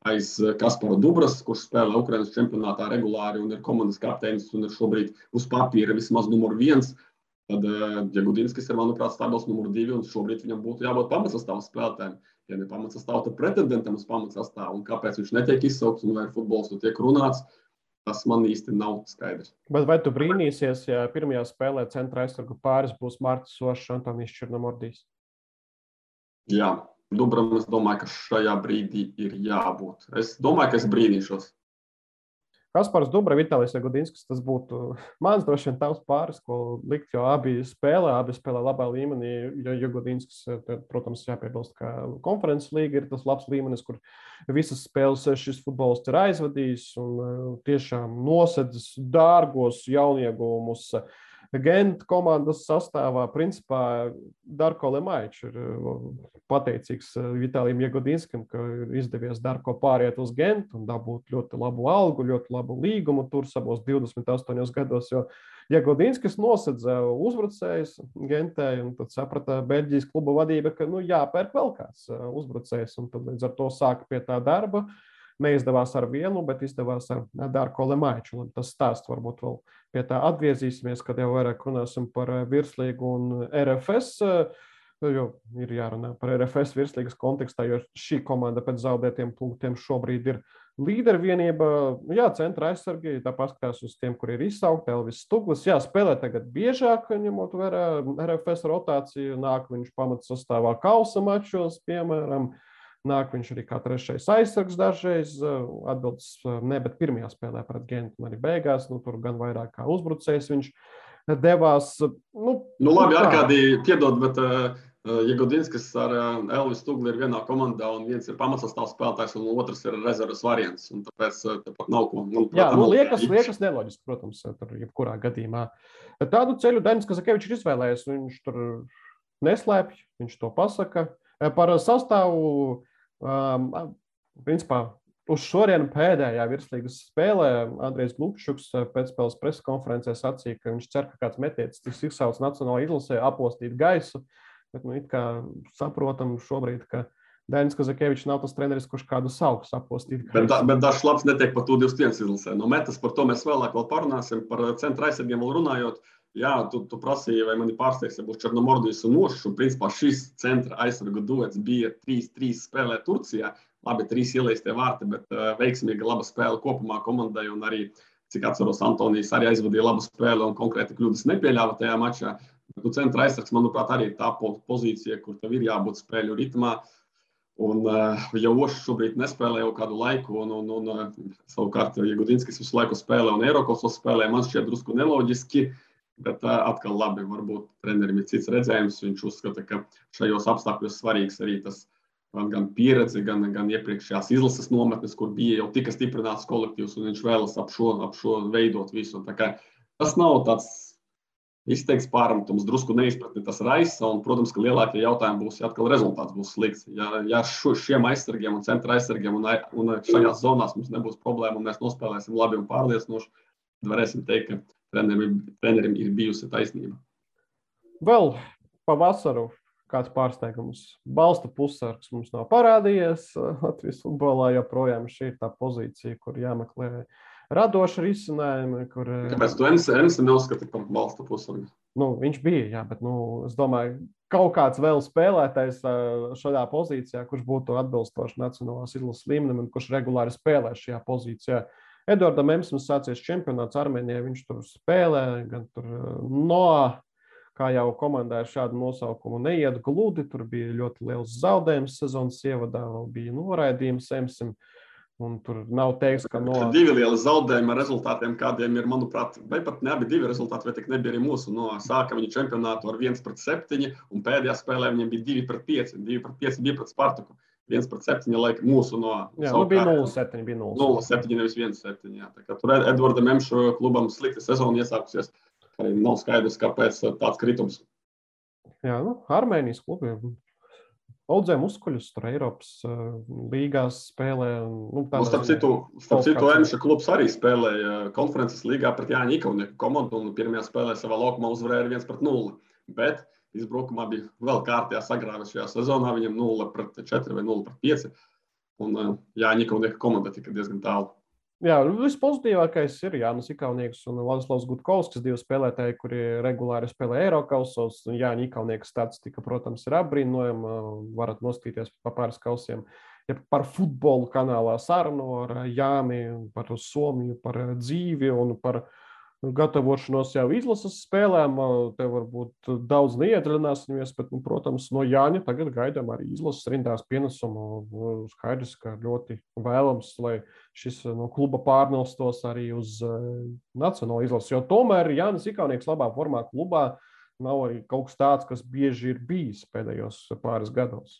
aiz Kaspara Dubras, kurš spēlē Ukraiņas čempionātā regulāri un ir komandas kapteinis un ir šobrīd uz papīra vismaz numur viens. Tad Jagudinskis ir, manuprāt, stabils numur divi, un šobrīd viņam būtu jābūt pamatsastāvā spēlētājiem. Ja ne pamatsastāvā, tad pretendentam uz pamatsastāvu. Un kāpēc viņš netiek izsaukts un vai futbols tur tiek runāts, tas man īsti nav skaidrs. Bet vai tu brīnīsies, ja pirmajā spēlē centra aizsargu pāris būs Mārcis Ošs un Antonijs Černomordijs? Jā, Dubram es domāju, ka šajā brīdī ir jābūt. Es domāju, ka es brīnīšos. Kaspars Dubra, Vitālijas Gudinskis, tas būtu mans droši vien tavs pāris, ko likt, jo abi spēlē, abi spēlē labā līmenī. Jo, jo Gudinskis, protams, jāpiebilst, ka konferences līga ir tas labs līmenis, kur visas spēles šis futbolists ir aizvadījis un uh, tiešām nosedz dārgos jauniegumus. Uh, Genta komandas sastāvā principā Darko Lemaičs ir uh, pateicīgs uh, Vitālijam Iegodinskam, ka izdevies Darko pāriet uz Gentu un dabūt ļoti labu algu, ļoti labu līgumu tur savos 28 gados, jo Iegodinskis nosedza uzbrucējus Gentē un tad saprata Beļģijas kluba vadība, ka nu, jāpērk vēl kāds uh, uzbrucējs un tad līdz ar to sāka pie tā darba. Neizdevās ar vienu, bet izdevās ar Dārko Lemaiču. Tas stāsts varbūt vēl pie tā atgriezīsimies, kad jau vairāk runāsim par eh, virslīgu un RFS. Eh, jo ir jārunā par RFS virslīgas kontekstā, jo šī komanda pēc zaudētiem punktiem šobrīd ir līdervienība. Jā, centra aizsargi, tā paskatās uz tiem, kur ir izsaukti Elvis Stuglis. Jā, spēlē tagad biežāk, ņemot vērā RFS rotāciju, nāk viņš pamats sastāvā kausa mačos, piemēram. Uh, Nāk viņš arī kā trešais aizsargs dažreiz. Eh, atbildes eh, ne, bet pirmajā spēlē pret Gentu un arī beigās. Nu, tur gan vairāk kā uzbrucējs viņš devās. Nu, nu labi, ar kādi piedod, bet uh, Jagodinskis ar Elvis Stugli ir vienā komandā, un viens ir pamatsastāvs spēlētājs, un otrs ir rezerves variants. Tāpēc uh, tāpat nav ko. Nu, Jā, nu, liekas, liekas neloģiski, protams, tur jebkurā gadījumā. Tādu ceļu Dainis Kazakevičs ir izvēlējies. Viņš tur neslēpj, viņš to pasaka. Par sastāvu Um, principā uz šodienu pēdējā virslīgas spēlē Andrejs Glupšuks pēcspēles preses konferencē sacīja, ka viņš cer, ka kāds metietis tiks izsauts Nacionālajā izlasē apostīt gaisu. Bet, nu, kā saprotam šobrīd, ka Dainis Kazakevičs nav tas treneris, kurš kādu savu sapostīt. Bet, da, bet dažs labs netiek par to 21 izlasē. No metas par to mēs vēlāk vēl parunāsim, par centra aizsargiem vēl runājot. Jā, tu, tu prasīji, vai mani pārsteigs, ja būs Černomordijas un Mošs. Principā šis centra aizsargu duets bija 3-3 spēlē Turcijā. Labi, trīs ielaistie vārti, bet uh, veiksmīga laba spēle kopumā komandai. Un arī, cik atceros, Antonijs arī aizvadīja labu spēli un konkrēti kļūdas nepieļāva tajā mačā. Bet, nu, centra aizsargs, manuprāt, arī ir tā pozīcija, kur tev ir jābūt spēļu ritmā. Uh, Un, uh, ja Ošs šobrīd nespēlē jau kādu laiku, un, un, un uh, savukārt, ja Gudinskis visu laiku spēlē un Eiropas spēlē, man šķiet drusku neloģiski. Bet atkal, labi, varbūt trenerim ir cits redzējums. Viņš uzskata, ka šajos apstākļos svarīgs arī tas gan pieredze, gan, gan iepriekšējās izlases nometnes, kur bija jau tika stiprināts kolektīvs, un viņš vēlas ap šo, ap šo veidot visu. Tas nav tāds izteikts pārmetums, drusku neizpratni tas raisa. Un, protams, ka lielākie jautājumi būs, ja atkal rezultāts būs slikts. Ja, ja šo, šiem aizsargiem un centra aizsargiem un, un šajās zonās mums nebūs problēma un mēs nospēlēsim labi un pārliecinoši, tad varēsim teikt, ka trenerim, trenerim ir bijusi taisnība. Vēl pavasaru kāds pārsteigums. Balsta pussargs mums nav parādījies Latvijas futbolā, joprojām šī ir tā pozīcija, kur jāmeklē radoši risinājumi. Kur, Kāpēc tu Ensi neuzskati par balsta pussargu? Nu, viņš bija, jā, bet nu, es domāju, kaut kāds vēl spēlētājs šajā pozīcijā, kurš būtu atbilstoši nacionālās izlases līmenim un kurš regulāri spēlē šajā pozīcijā. Edvardam Emsam sācies čempionāts Armēnijā, viņš tur spēlē, gan tur no kā jau komandai ar šādu nosaukumu neiet gludi. Tur bija ļoti liels zaudējums sezonas ievadā, vēl bija noraidījums Emsim. Un tur nav teiks, ka no. Divi lieli zaudējumi ar rezultātiem, kādiem ir, manuprāt, vai pat ne abi divi rezultāti, vai tik nebija arī mūsu. No sāka viņa čempionātu ar 1 pret 7, un pēdējā spēlē viņiem bija 2 pret 5. 2 pret 5 bija pret Spartaku. 1 pret 7, laika mūsu no. Jā, nu bija 0-7, bija 0-7. 0-7, nevis 1-7. Jā. Tā kā tur Edvardam Emšu klubam slikta sezona iesākusies arī nav skaidrs, kāpēc tāds kritums. Jā, nu, Armēnijas klubi audzē muskuļus, tur Eiropas uh, līgās spēlē. Nu, nu, starp citu, starp citu Emša klubs arī spēlēja konferences līgā pret Jāņa Ikaunieku komandu un pirmajā spēlē savā laukumā uzvarēja 1 pret 0. Bet izbrukumā bija vēl kārtējā sagrāva šajā sezonā, viņam 0 pret 4 vai 0 pret 5. Un uh, Jāņa Ikaunieku komanda tika diezgan tālu. Jā, vispozitīvākais ir Jānis Ikaunieks un Vladislavs Gutkovskis, divi spēlētāji, kuri regulāri spēlē Eiropasos. Jānis Ikaunieks statistika, protams, ir apbrīnojama. Varat nostīties pa pāris kausiem. Ja par futbolu kanālā sarunu ar Jāni, par Somiju, par dzīvi un par dzīvi gatavošanos jau izlases spēlēm. Te varbūt daudz neiedziļināsimies, bet, nu, protams, no Jāņa tagad gaidām arī izlases rindās pienesumu. Skaidrs, ka ļoti vēlams, lai šis no kluba pārnelstos arī uz nacionālo izlasi. Jo tomēr Jānis Ikaunieks labā formā klubā nav arī kaut kas tāds, kas bieži ir bijis pēdējos pāris gados.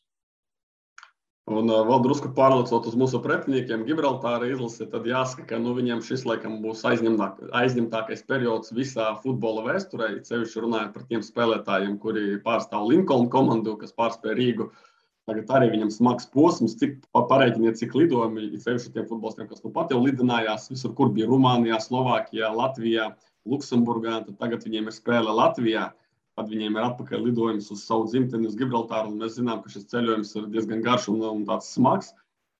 Un uh, vēl drusku pārlecot uz mūsu pretiniekiem, Gibraltāra izlase, tad jāsaka, ka nu, viņiem šis laikam būs aizņemtākais periods visā futbola vēsturē. Ceļš runājot par tiem spēlētājiem, kuri pārstāv Linkolnu komandu, kas pārspēja Rīgu. Tagad arī viņam smags posms, cik pareiķiniet, cik lidojumi ir sevišķi tiem futbolistiem, kas nu pat jau lidinājās visur, kur bija Rumānijā, Slovākijā, Latvijā, Luksemburgā. Tagad viņiem ir spēle Latvijā. Tad viņiem ir atpakaļ lidojums uz savu dzimteni, uz Gibraltāru. Mēs zinām, ka šis ceļojums ir diezgan garš un, un tāds smags.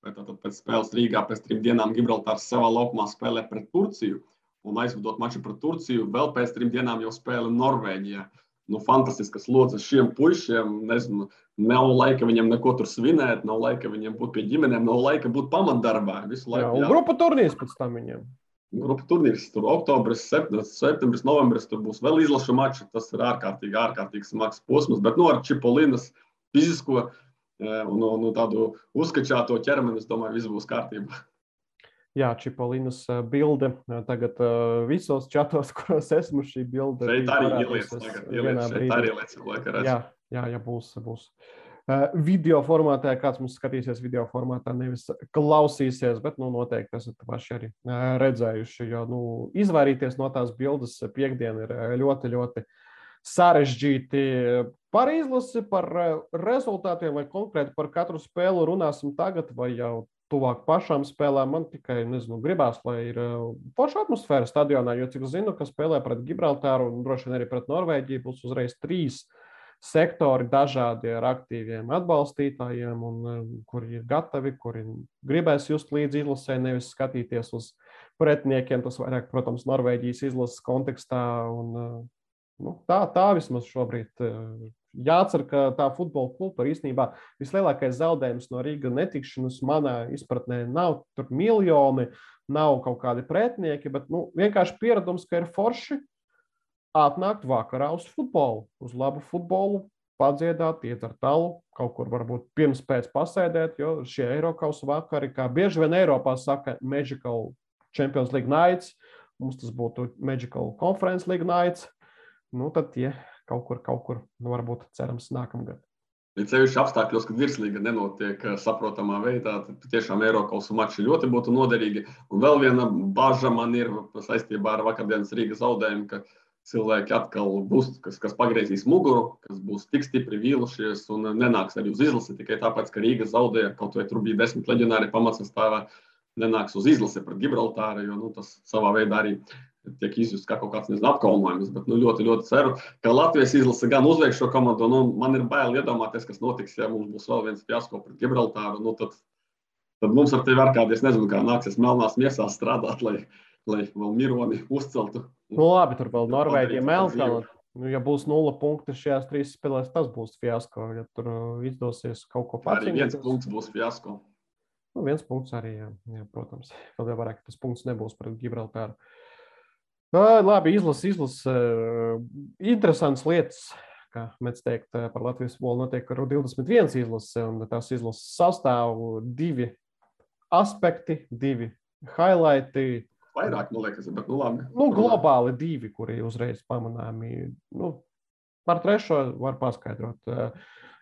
Tātad pēc spēles Rīgā pēc trim dienām Gibraltārs savā laukumā spēlē pret Turciju. Un aizvedot maču pret Turciju, vēl pēc trim dienām jau spēle Norvēģijā. Nu, fantastiskas lodziņas šiem puišiem. Nezinu, nav laika viņiem neko tur svinēt, nav laika viņiem būt pie ģimenēm, nav laika būt pamatdarbā. Visu laiku. Jā, un jā. grupu turnīrs pēc tam viņiem grupu turnīrs. Tur oktobris, septembris, novembris tur būs vēl izlaša mači. Tas ir ārkārtīgi, ārkārtīgi smags posms. Bet nu, ar Čipolinas fizisko e, un, un, un tādu uzskačāto ķermeni, es domāju, viss būs kārtībā. Jā, Čipolinas e, bilde. E, tagad visos čatos, kuros esmu, šī bilde. Šeit arī ieliec, tagad ieliec, šeit arī ieliec, laika redz. Jā, jā, jā, būs, būs. Uh, video formātā, kāds mums skatīsies video formātā, nevis klausīsies, bet nu, noteikti esat paši arī eh, redzējuši. Jo nu, izvairīties no tās bildes piekdienā ir eh, ļoti, ļoti sarežģīti. Par izlasi, par rezultātiem vai konkrēti par katru spēli runāsim tagad, vai jau tuvāk pašām spēlēm. Man tikai nezinu, gribās, lai ir forša atmosfēra stadionā, jo cik zinu, ka spēlē pret Gibraltāru un droši vien arī pret Norvēģiju būs uzreiz trīs sektori dažādi ar aktīviem atbalstītājiem, un, kuri ir gatavi, kuri gribēs just līdzi izlasē, nevis skatīties uz pretiniekiem. Tas vairāk, protams, Norvēģijas izlases kontekstā. Un, nu, tā, tā vismaz šobrīd jācer, ka tā futbola kultūra īstenībā vislielākais zaudējums no Rīgas netikšanas manā izpratnē nav tur miljoni, nav kaut kādi pretinieki, bet nu, vienkārši pieredums, ka ir forši atnākt vakarā uz futbolu, uz labu futbolu, padziedāt, iet ar talu, kaut kur varbūt pirms pēc pasēdēt, jo šie Eiropas vakari, kā bieži vien Eiropā saka, Magical Champions League nights, mums tas būtu Magical Conference League nights, nu tad tie kaut kur, kaut kur, nu, varbūt cerams, nākamgad. Ir sevišķi apstākļos, kad virslīga nenotiek eh, saprotamā veidā, tad tiešām Eiropas mači ļoti būtu noderīgi. Un vēl viena bažas man ir saistībā ar vakardienas Rīgas zaudējumu, ka cilvēki atkal būs, kas, kas pagriezīs muguru, kas būs tik stipri vīlušies un nenāks arī uz izlasi tikai tāpēc, ka Rīga zaudēja kaut vai tur bija desmit leģionāri pamatsastāvā. Nenāks uz izlasi pret Gibraltāru, jo nu, tas savā veidā arī tiek izjusts kā kaut kāds nezinu, apkaunojums. Bet nu, ļoti, ļoti ceru, ka Latvijas izlase gan uzveiks šo komandu. Nu, man ir bail iedomāties, kas notiks, ja mums būs vēl viens fiasko pret Gibraltāru. Nu, tad, tad mums ar tevi ar kādiem, es nezinu, kā nāksies melnās miesās strādāt, lai, lai vēl mironi uzceltu. Nu, labi, tur vēl Norvēģija, Melnkalna. Nu, ja būs nulle punkti šajās trīs spēlēs, tas būs fiasko. Ja tur uh, izdosies kaut ko pateikt, arī viens punkts būs fiasko. Nu, viens punkts arī, jā, jā, protams. Vēl jau vairāk tas punkts nebūs pret Gibraltāru. Labi, izlase, izlase. Interesants lietas, kā mēs teikt, par Latvijas futbolu notiek ar 21 izlase, un tās izlases sastāv divi aspekti, divi highlighti. Vairāk, man liekas, bet nu labi. Nu, globāli divi, kuri uzreiz pamanāmi. Nu, par trešo var paskaidrot.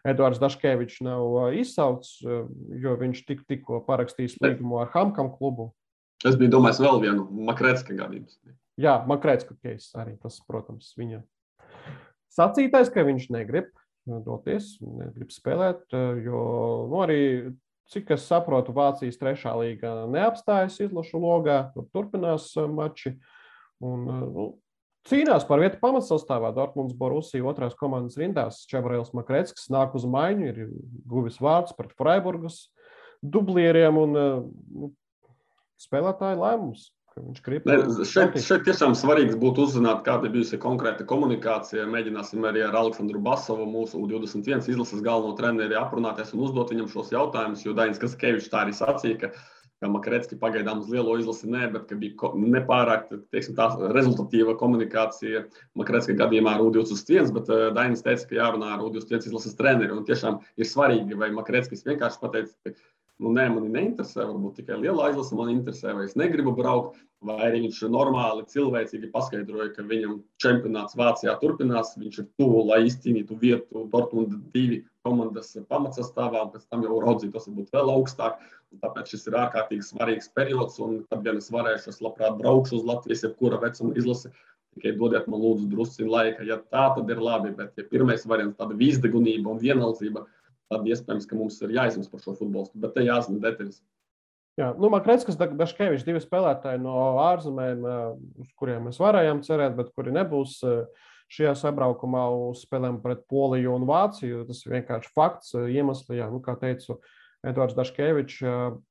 Edvards Daškevičs nav izsaukts, jo viņš tik, tikko parakstījis līgumu ar Hamkam klubu. Es biju domājis vēl vienu Makrētska gadījumu. Jā, Makrētska keisa arī tas, protams, viņa sacītais, ka viņš negrib doties, negrib spēlēt, jo nu, arī, cik es saprotu, Vācijas trešā līga neapstājas izlašu logā, tur turpinās mači. Un, nu, cīnās par vietu pamatsastāvā. Dortmunds, Borusija, otrās komandas rindās. Čebrēls Makrēckis nāk uz maiņu, ir guvis vārds pret Freiburgas dublieriem un nu, spēlētāju lēmums. Ne, šeit, šeit tiešām svarīgs būtu uzzināt, kāda bijusi konkrēta komunikācija. Mēģināsim arī ar Aleksandru Basovu, mūsu 21 izlases galveno treneri, aprunāties un uzdot viņam šos jautājumus. Jo Dainis Kaskevičs tā arī sacīja, ka, ka Makaretski pagaidām uz lielo izlasi nē, bet ka bija nepārāk teiksim, tā rezultatīva komunikācija Makaretska gadījumā ar U21, bet Dainis teica, ka jārunā ar U21 izlases treneri. Un tiešām ir svarīgi, vai Makaretskis vienkārši pateica, nu, nē, man neinteresē, varbūt tikai liela aizlase man interesē, vai es negribu braukt, vai arī viņš normāli, cilvēcīgi paskaidroja, ka viņam čempionāts Vācijā turpinās, viņš ir tuvu, lai izcīnītu vietu Dortmunda divi komandas pamatsastāvā, un pēc tam jau raudzītos varbūt vēl augstāk. Un tāpēc šis ir ārkārtīgi svarīgs periods, un kad vien es varēšu, es labprāt braukšu uz Latvijas, jebkura vecuma izlase. Tikai dodiet man lūdzu drusku laika, ja tā tad ir labi, bet ja pirmais variants tāda vīzdegunība un vienaldzība, tad iespējams, ka mums ir jāizsmeļ par šo futbolistu, bet te jāzina detaļas. Jā, nu, Makrētskas, Daškevičs, divi spēlētāji no ārzemēm, uz kuriem mēs varējām cerēt, bet kuri nebūs šajā sabraukumā uz spēlēm pret Poliju un Vāciju. Tas vienkārši fakts, iemesli, jā, nu, kā teicu, Edvards Daškevičs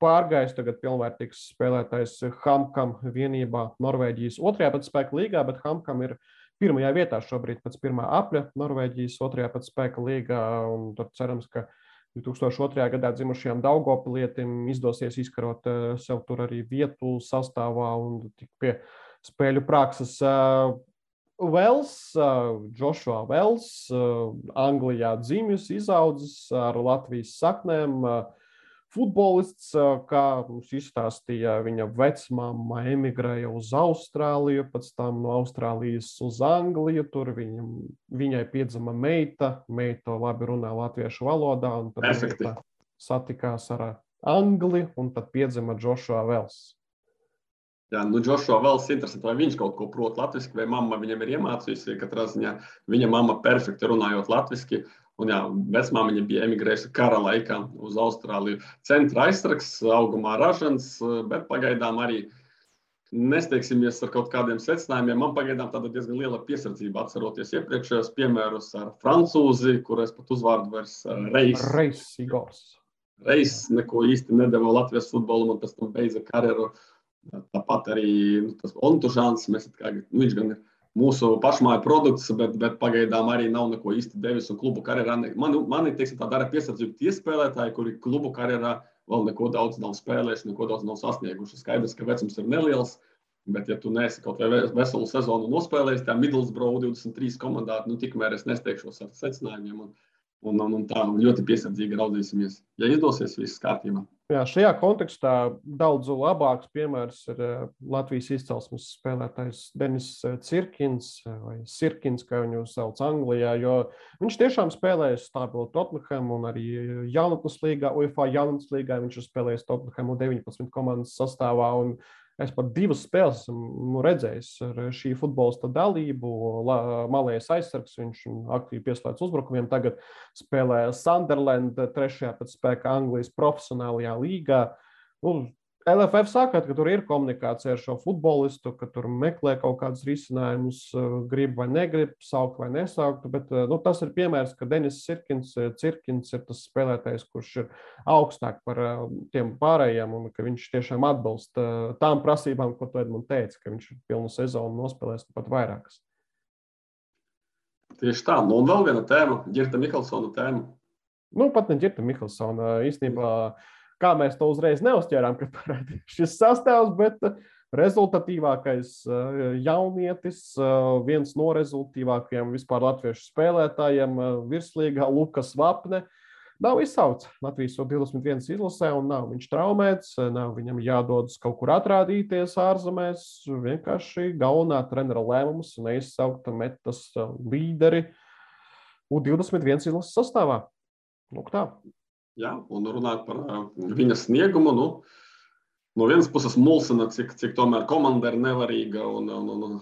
pārgājis tagad pilnvērtīgs spēlētājs Hamkam vienībā Norvēģijas otrajā pat spēka līgā, bet Hamkam ir pirmajā vietā šobrīd pēc pirmā apļa Norvēģijas otrajā pat spēka līgā. Tad cerams, ka 2002. gadā dzimušajām Daugopilietiem izdosies izkarot eh, sev tur arī vietu sastāvā un tik pie spēļu prakses. Vels, Joshua Vels, Anglijā dzimis, izaudzis ar Latvijas saknēm. Uh, futbolists, kā mums izstāstīja, viņa vecmāma emigrēja uz Austrāliju, pēc tam no Austrālijas uz Angliju. Tur viņam, viņai piedzima meita, meita labi runā latviešu valodā, un tad viņa satikās ar Angli, un tad piedzima Joshua Vels. Jā, nu, Džošo vēl ir interesanti, vai viņš kaut ko prot latviešu, vai mamma viņam ir iemācījusi. Katrā ziņā viņa mamma perfekti runājot latviešu, Un, jā, vecmāmiņa bija emigrējusi kara laikā uz Austrāliju. Centra aizsargs, augumā ražants, bet pagaidām arī nesteigsimies ar kaut kādiem secinājumiem. Man pagaidām tāda diezgan liela piesardzība atceroties iepriekšējos piemērus ar francūzi, kur es pat uzvārdu vairs reizes. Reizes, Igors. Reizes neko īsti nedeva Latvijas futbolam, un pēc tam beidza karjeru. Tāpat arī nu, tas Ontužāns, mēs kā, nu, viņš gan ir mūsu pašmāju produkts, bet, bet pagaidām arī nav neko īsti devis. Klubu karjerā man, man ir teiksim, tāda piesardzība tie spēlētāji, kuri klubu karjerā vēl neko daudz nav spēlējuši, neko daudz nav sasnieguši. Skaidrs, ka vecums ir neliels. Bet, ja tu neesi kaut vai veselu sezonu nospēlējis, tad Middlesbrough 23 komandā, nu, tikmēr es nesteigšos ar secinājumiem. Un, un, un, un tā ļoti piesardzīgi raudzīsimies. Ja izdosies, viss kārtībā. Jā, šajā kontekstā daudz labāks piemērs ir eh, Latvijas izcelsmes spēlētājs Denis eh, Cirkins, eh, vai Sirkins, kā viņu sauc Anglijā, viņš tiešām spēlēja stabilu Tottenham un arī jaunatnes līgā, UFA jaunatnes līgā viņš ir spēlējis Tottenham 19 komandas sastāvā. Un, Es pat divas spēles esmu redzējis ar šī futbolista dalību. Malējais aizsargs, viņš aktīvi pieslēdz uzbrukumiem. Tagad spēlē Sunderland, trešajā pēc spēka Anglijas profesionālajā līgā. Nu, LFF saka, ka tur ir komunikācija ar šo futbolistu, ka tur meklē kaut kādus risinājumus, eh, grib vai negrib, saukt vai nesaukt. Bet eh, nu, tas ir piemērs, ka Denis Cirkins, eh, Cirkins ir tas spēlētājs, kurš ir augstāk par tiem pārējiem, un ka viņš tiešām atbilst tām prasībām, ko tu Edmunds teica, ka viņš pilnu sezonu nospēlējis pat vairākas. Tieši tā. Nu, un vēl viena tēma, Girta Miklsona tēma. Nu, pat ne Girta Miklsona. Īstenībā. Mm kā mēs to uzreiz neuzķērām, ka parādījās šis sastāvs, bet uh, rezultatīvākais uh, jaunietis, uh, viens no rezultatīvākajiem vispār latviešu spēlētājiem, virslīgā Lukas Vapne. Nav izsaucis Latvijas 21 izlasē, un nav viņš traumēts, nav viņam jādodas kaut kur atrādīties ārzemēs. Vienkārši galvenā trenera lēmums neizsaukt metas līderi U21 izlases sastāvā. Lūk, tā. Ja? Un runāt par viņa sniegumu. Nu, no vienas puses, mulsina, cik, cik tomēr komanda ir nevarīga. Un, un, un,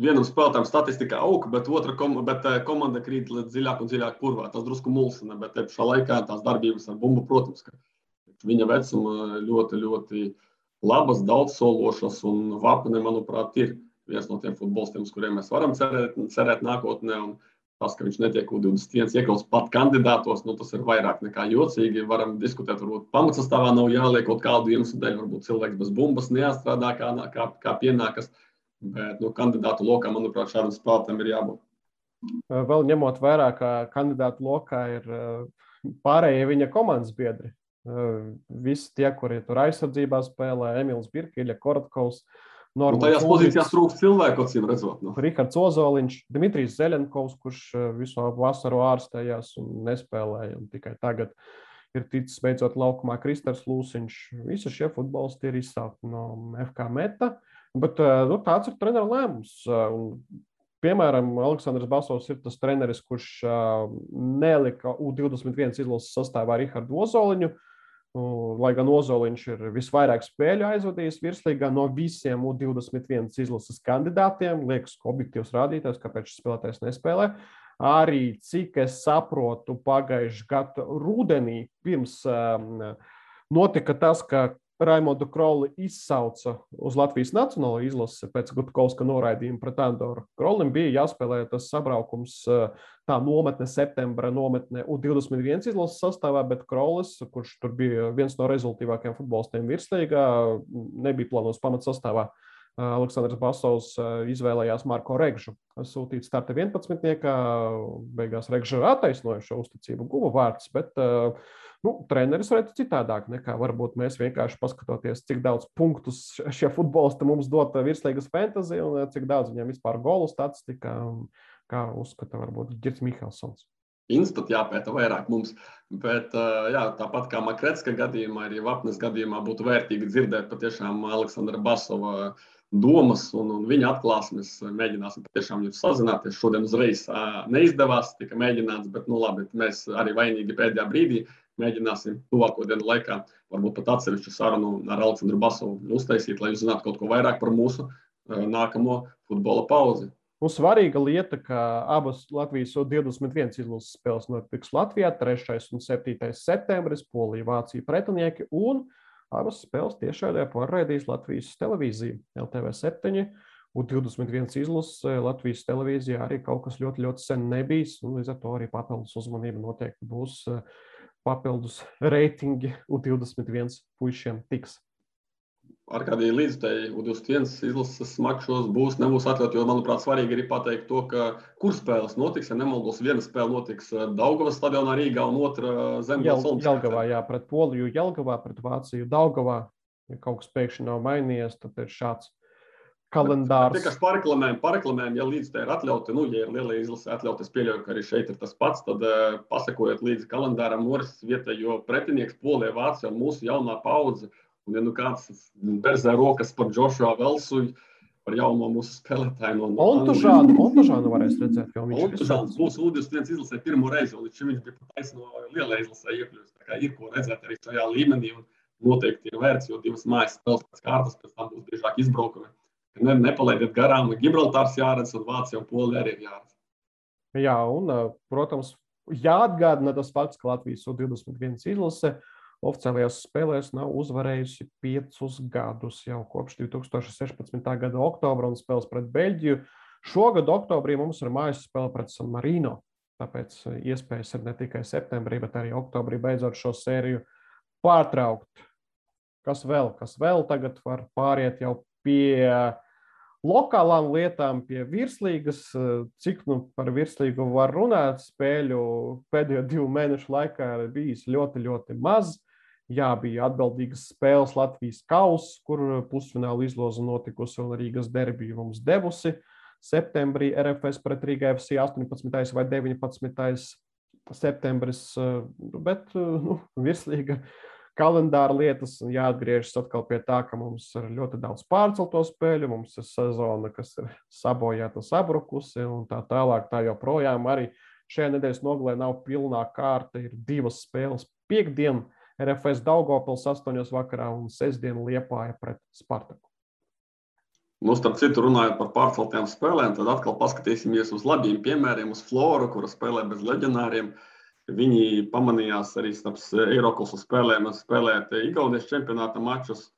vienam spēlētājam statistika aug, bet otra kom, bet, komanda krīt dziļāk un dziļāk kurvā. Tas drusku mulsina, bet te pašā laikā tās darbības ar bumbu, protams, ka viņa vecuma ļoti, ļoti labas, daudzsološas un vapne, manuprāt, ir viens no tiem futbolistiem, uz kuriem mēs varam cerēt, cerēt nākotnē. Un, Tas, ka viņš netiek U21 iekļauts pat kandidātos, nu, tas ir vairāk nekā jocīgi. Varam diskutēt, varbūt pamatsastāvā nav jāliek kaut kādu iemeslu dēļ, varbūt cilvēks bez bumbas nestrādā kā, kā, kā pienākas. Bet nu, kandidātu lokā, manuprāt, šādam spēlētājam ir jābūt. Vēl ņemot vērā, ka kandidātu lokā ir pārējie viņa komandas biedri. Visi tie, kuri tur aizsardzībā spēlē, Emīls Birkīļa, Kortkovs, uh, Nu, tajās pozīcijās trūkst cilvēku, acīm redzot. Nu. Rihards Ozoliņš, Dimitrijs Zelenkovs, kurš eh, visu vasaru ārstējās un nespēlēja. Un tikai tagad ir ticis beidzot laukumā Kristers Lūsiņš. Visi šie futbolisti ir izsaukti no FK meta. Bet eh, nu, tāds ir treneru lēmums. Un, piemēram, Aleksandrs Basovs ir tas treneris, kurš nelika U21 izlases sastāvā Rihardu Ozoliņu. Uh, Lai gan Ozoliņš ir visvairāk spēļu aizvadījis virslīgā no visiem U21 izlases kandidātiem, liekas, objektīvs rādītājs, kāpēc šis spēlētājs nespēlē. Arī, cik es saprotu, pagājušā gada rudenī pirms um, notika tas, ka Raimondu Kroli izsauca uz Latvijas Nacionālo izlasi pēc Gutkovska noraidījuma pret Andoru. Krolim bija jāspēlē tas sabraukums, tā nometne, septembra nometne U21 izlases sastāvā, bet Krolis, kurš tur bija viens no rezultātīvākajiem futbolistiem virslīgā, nebija plānots pamatsastāvā. Aleksandrs Basovs izvēlējās Marko Regžu, sūtīt starta 11. Beigās Regža attaisnoja šo uzticību, guva vārds, bet uh, Nu, treneris redz citādāk nekā varbūt mēs vienkārši paskatoties, cik daudz punktus šie futbolisti mums dod virslīgas fantāzija un cik daudz viņiem vispār golu statistika, kā uzskata varbūt Girts Mihelsons. Instant jāpēta vairāk mums, bet jā, tāpat kā Makretska gadījumā, arī Vapnes gadījumā būtu vērtīgi dzirdēt patiešām Aleksandra Basova domas un, un viņa atklāsmes. Mēģināsim patiešām jūs sazināties. Šodien uzreiz neizdevās, tika mēģināts, bet nu labi, mēs arī vainīgi pēdējā brīdī mēģināsim tuvāko dienu laikā, varbūt pat atsevišķu sarunu ar Aleksandru Basovu uztaisīt, lai jūs zinātu kaut ko vairāk par mūsu nākamo futbola pauzi. Un svarīga lieta, ka abas Latvijas 21 izlases spēles notiks Latvijā 3. un 7. septembris, Polija, Vācija pretinieki, un abas spēles tiešādē pārraidīs Latvijas televīzija LTV 7. Un 21 izlase Latvijas televīzijā arī kaut kas ļoti, ļoti sen nebijis. Līdz ar to arī papildus uzmanība noteikti būs papildus reitingi U21 puišiem tiks ar kādiem līdzstājiem U21 izlases makšos būs, nebūs atļauts. Jo, manuprāt, svarīgi ir pateikt to, ka kur spēles notiks. Ja nemaldos, viena spēle notiks eh, Daugavas stadionā Rīgā un otra Zemgales Jel, Jelgavā, jā, pret Poliju, Jelgavā, pret Vāciju, Daugavā. Ja kaut kas pēkšņi nav mainījies, tad ir šāds kalendārs. Tikai pareklamējam, pareklamējam, ja līdz tā ir atļauta, nu, ja ir liela izlase atļauta, es pieļauju, ka arī šeit ir tas pats, tad uh, pasakojiet līdzi kalendāram norises vietai, jo pretinieks Polija, Vācija un mūsu jaunā paudze Un, ja nu kāds berzē rokas par Džošu Velsu, par jauno mūsu spēlētāju no Montužānu, Montužānu varēs redzēt, jo viņš Montužāns mūsu U21 izlasē pirmo reizi, un viņš bija pat taisno lielā izlasē iekļūst. Tā kā ir ko redzēt arī šajā līmenī, un noteikti ir vērts, jo divas mājas spēles pēc kārtas, pēc tam būs biežāk izbraukumi. Ne, nepalaidiet garām, Gibraltārs jāredz, un Vācija un Polija arī ir jāredz. Jā, un, protams, jāatgādina tas fakts, ka Latvijas U21 izlase oficiālajās spēlēs nav uzvarējusi piecus gadus, jau kopš 2016. gada oktobra un spēles pret Beļģiju. Šogad oktobrī mums ir mājas spēle pret San Marino. Tāpēc eh, iespējas ir ne tikai septembrī, bet arī oktobrī beidzot šo sēriju pārtraukt. Kas vēl? Kas vēl tagad var pāriet jau pie lokālām lietām, pie virslīgas? Cik nu par virslīgu var runāt? Spēļu pēdējo divu mēnešu laikā ir bijis ļoti, ļoti maz. Jā, bija atbildīgas spēles Latvijas kausa, kur pusfināla izloze notikusi un Rīgas derbija mums devusi. Septembrī RFS pret Rīgā FC 18. vai 19. septembris, bet nu, virslīga kalendāra lietas jāatgriežas atkal pie tā, ka mums ir ļoti daudz pārcelto spēļu, mums ir sezona, kas ir sabojāta, sabrukusi un tā tālāk. Tā joprojām arī šajā nedēļas nogalē nav pilnā kārta, ir divas spēles piekdienas RFS Daugopils 8. vakarā un sestdienu Liepāja pret Spartaku. Nu, starp citu, runājot par pārceltiem spēlēm, tad atkal paskatīsimies uz labiem piemēriem, uz Floru, kura spēlē bez leģionāriem. Viņi pamanījās arī starp Eiropas spēlēm, spēlēt Igaunijas čempionāta mačus.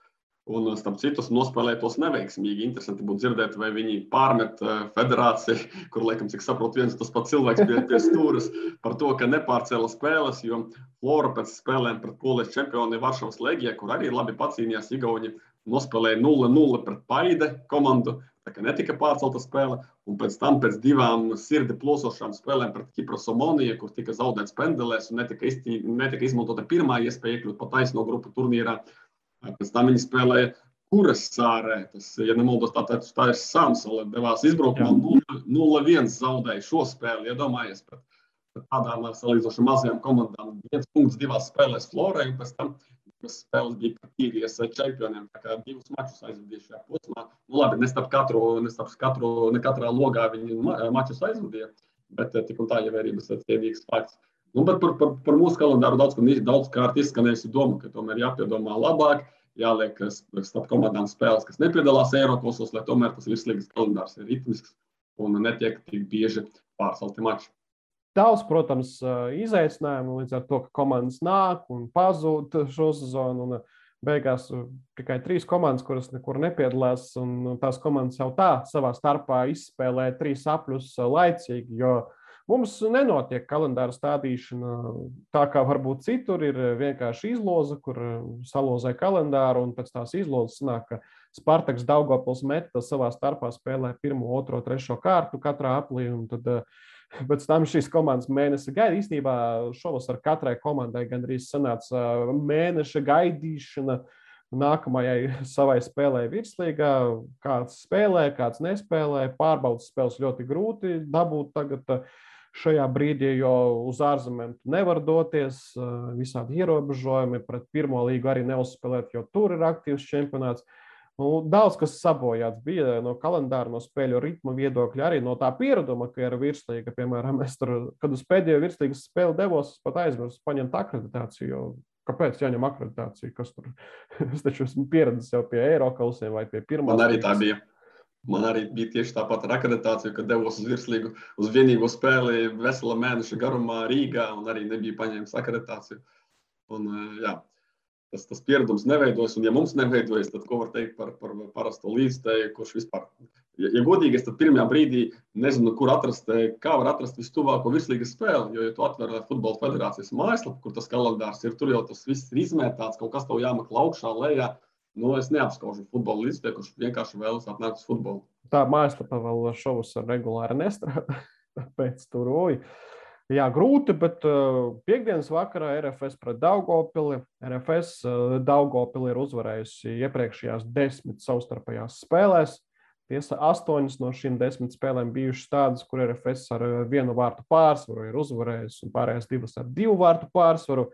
Un, starp citu, nospēlēja tos neveiksmīgi. Interesanti būtu dzirdēt, vai viņi pārmet uh, federāciju, kur, laikam, cik saprotu, viens tas pats cilvēks pie, pie stūres par to, ka nepārcēla spēles. Jo Flora pēc spēlēm pret polijas čempioni Varšavas Legija, kur arī labi pacīnījās Igauni, nospēlēja 0-0 pret Paide komandu. Tā kā netika pārcelta spēle, un pēc tam, pēc divām sirdi plosošām spēlēm pret Kipras Omoniju, kur tika zaudēts pendelēs un netika, iztī, netika izmantota pirmā iespēja iekļūt pa taisno grupu turnīrā, uh, Pēc tam viņi spēlēja kuras sārē. Tas, ja nemaldos, tā, tā ir Samsala devās izbraukumā. 0-1 zaudēja šo spēli. Iedomājies, ja tādām salīdzinoši mazajām komandām. Viens punkts divās spēlēs Florai, un pēc tam divas spēles bija par īrijas čempioniem. Tā kā divus mačus aizvadīja šajā posmā. Nu, labi, ne starp katru, ne starp katru, ne katrā logā viņi mačus aizvadīja, bet tik un tā jau ir cienīgs fakts. Nu, bet par, par, par mūsu kalendāru daudz, daudz kārt izskanējusi doma, ka tomēr jāpiedomā labāk, jāliek starp komandām spēles, kas nepiedalās Eiropasos, lai tomēr tas virslīgas kalendārs ir ritmisks un netiek tik bieži pārcelti mači. Daudz, protams, izaicinājumu līdz ar to, ka komandas nāk un pazūd šo sezonu. Un beigās tikai trīs komandas, kuras nekur nepiedalās, tās komandas jau tā savā starpā izspēlē trīs apļus laicīgi. Jo uh, Mums nenotiek kalendāra stādīšana tā, kā varbūt citur. Ir vienkārši izloze, kur salozē kalendāru, un pēc tās izlozes sanāk, ka Spartaks Daugopils meta savā starpā spēlē pirmo, otro, trešo kārtu katrā aplī. Tad, eh, pēc tam šīs komandas mēneša gaida. Īstenībā šovasar katrai komandai gandrīz sanāca mēneša gaidīšana nākamajai savai spēlē virslīgā. Kāds spēlē, kāds nespēlē. Pārbaudas spēles ļoti grūti dabūt tagad šajā brīdī, jo uz ārzemēm nevar doties, visādi ierobežojumi, pret pirmo līgu arī neuzspēlēt, jo tur ir aktīvs čempionāts. Nu, daudz kas sabojāts bija no kalendāra, no spēļu ritma viedokļa, arī no tā piereduma, ka ir virslīga. Piemēram, es tur, kad uz pēdējo virslīgas spēli devos, pat aizmirsu paņemt akreditāciju. Jo kāpēc jāņem akreditācija? Kas tur? es taču esmu pieredzējis jau pie Eiropas vai pie pirmā. Man arī tā bija. Man arī bija tieši tāpat ar akreditāciju, kad devos uz virslīgu, uz vienīgo spēli vesela mēneša garumā Rīgā un arī nebija paņēmis akreditāciju. Un, jā, tas, tas pieredums neveidojas, un ja mums neveidojas, tad ko var teikt par, par parasto līdzstēju, kurš vispār, ja, ja godīgi, es tad pirmajā brīdī nezinu, kur atrast, kā var atrast vistuvāko virslīgas spēli, jo, ja tu atver futbola federācijas mājaslapu, kur tas kalendārs ir, tur jau tas viss ir izmētāts, kaut kas tev jāmeklē augšā, lejā, Nu, es neapskaužu futbola līdzekļu, kurš vienkārši vēlas atnākt uz futbolu. Tā mājaslapā vēl šovus regulāri nestrādā. Tāpēc tur oju. Jā, grūti, bet uh, piekdienas vakarā RFS pret Daugopili. RFS uh, Daugopili ir uzvarējusi iepriekšējās desmit savstarpējās spēlēs. Tiesa, astoņas no šīm desmit spēlēm bijušas tādas, kur RFS ar uh, vienu vārtu pārsvaru ir uzvarējusi, un pārējās divas ar divu vārtu pārsvaru.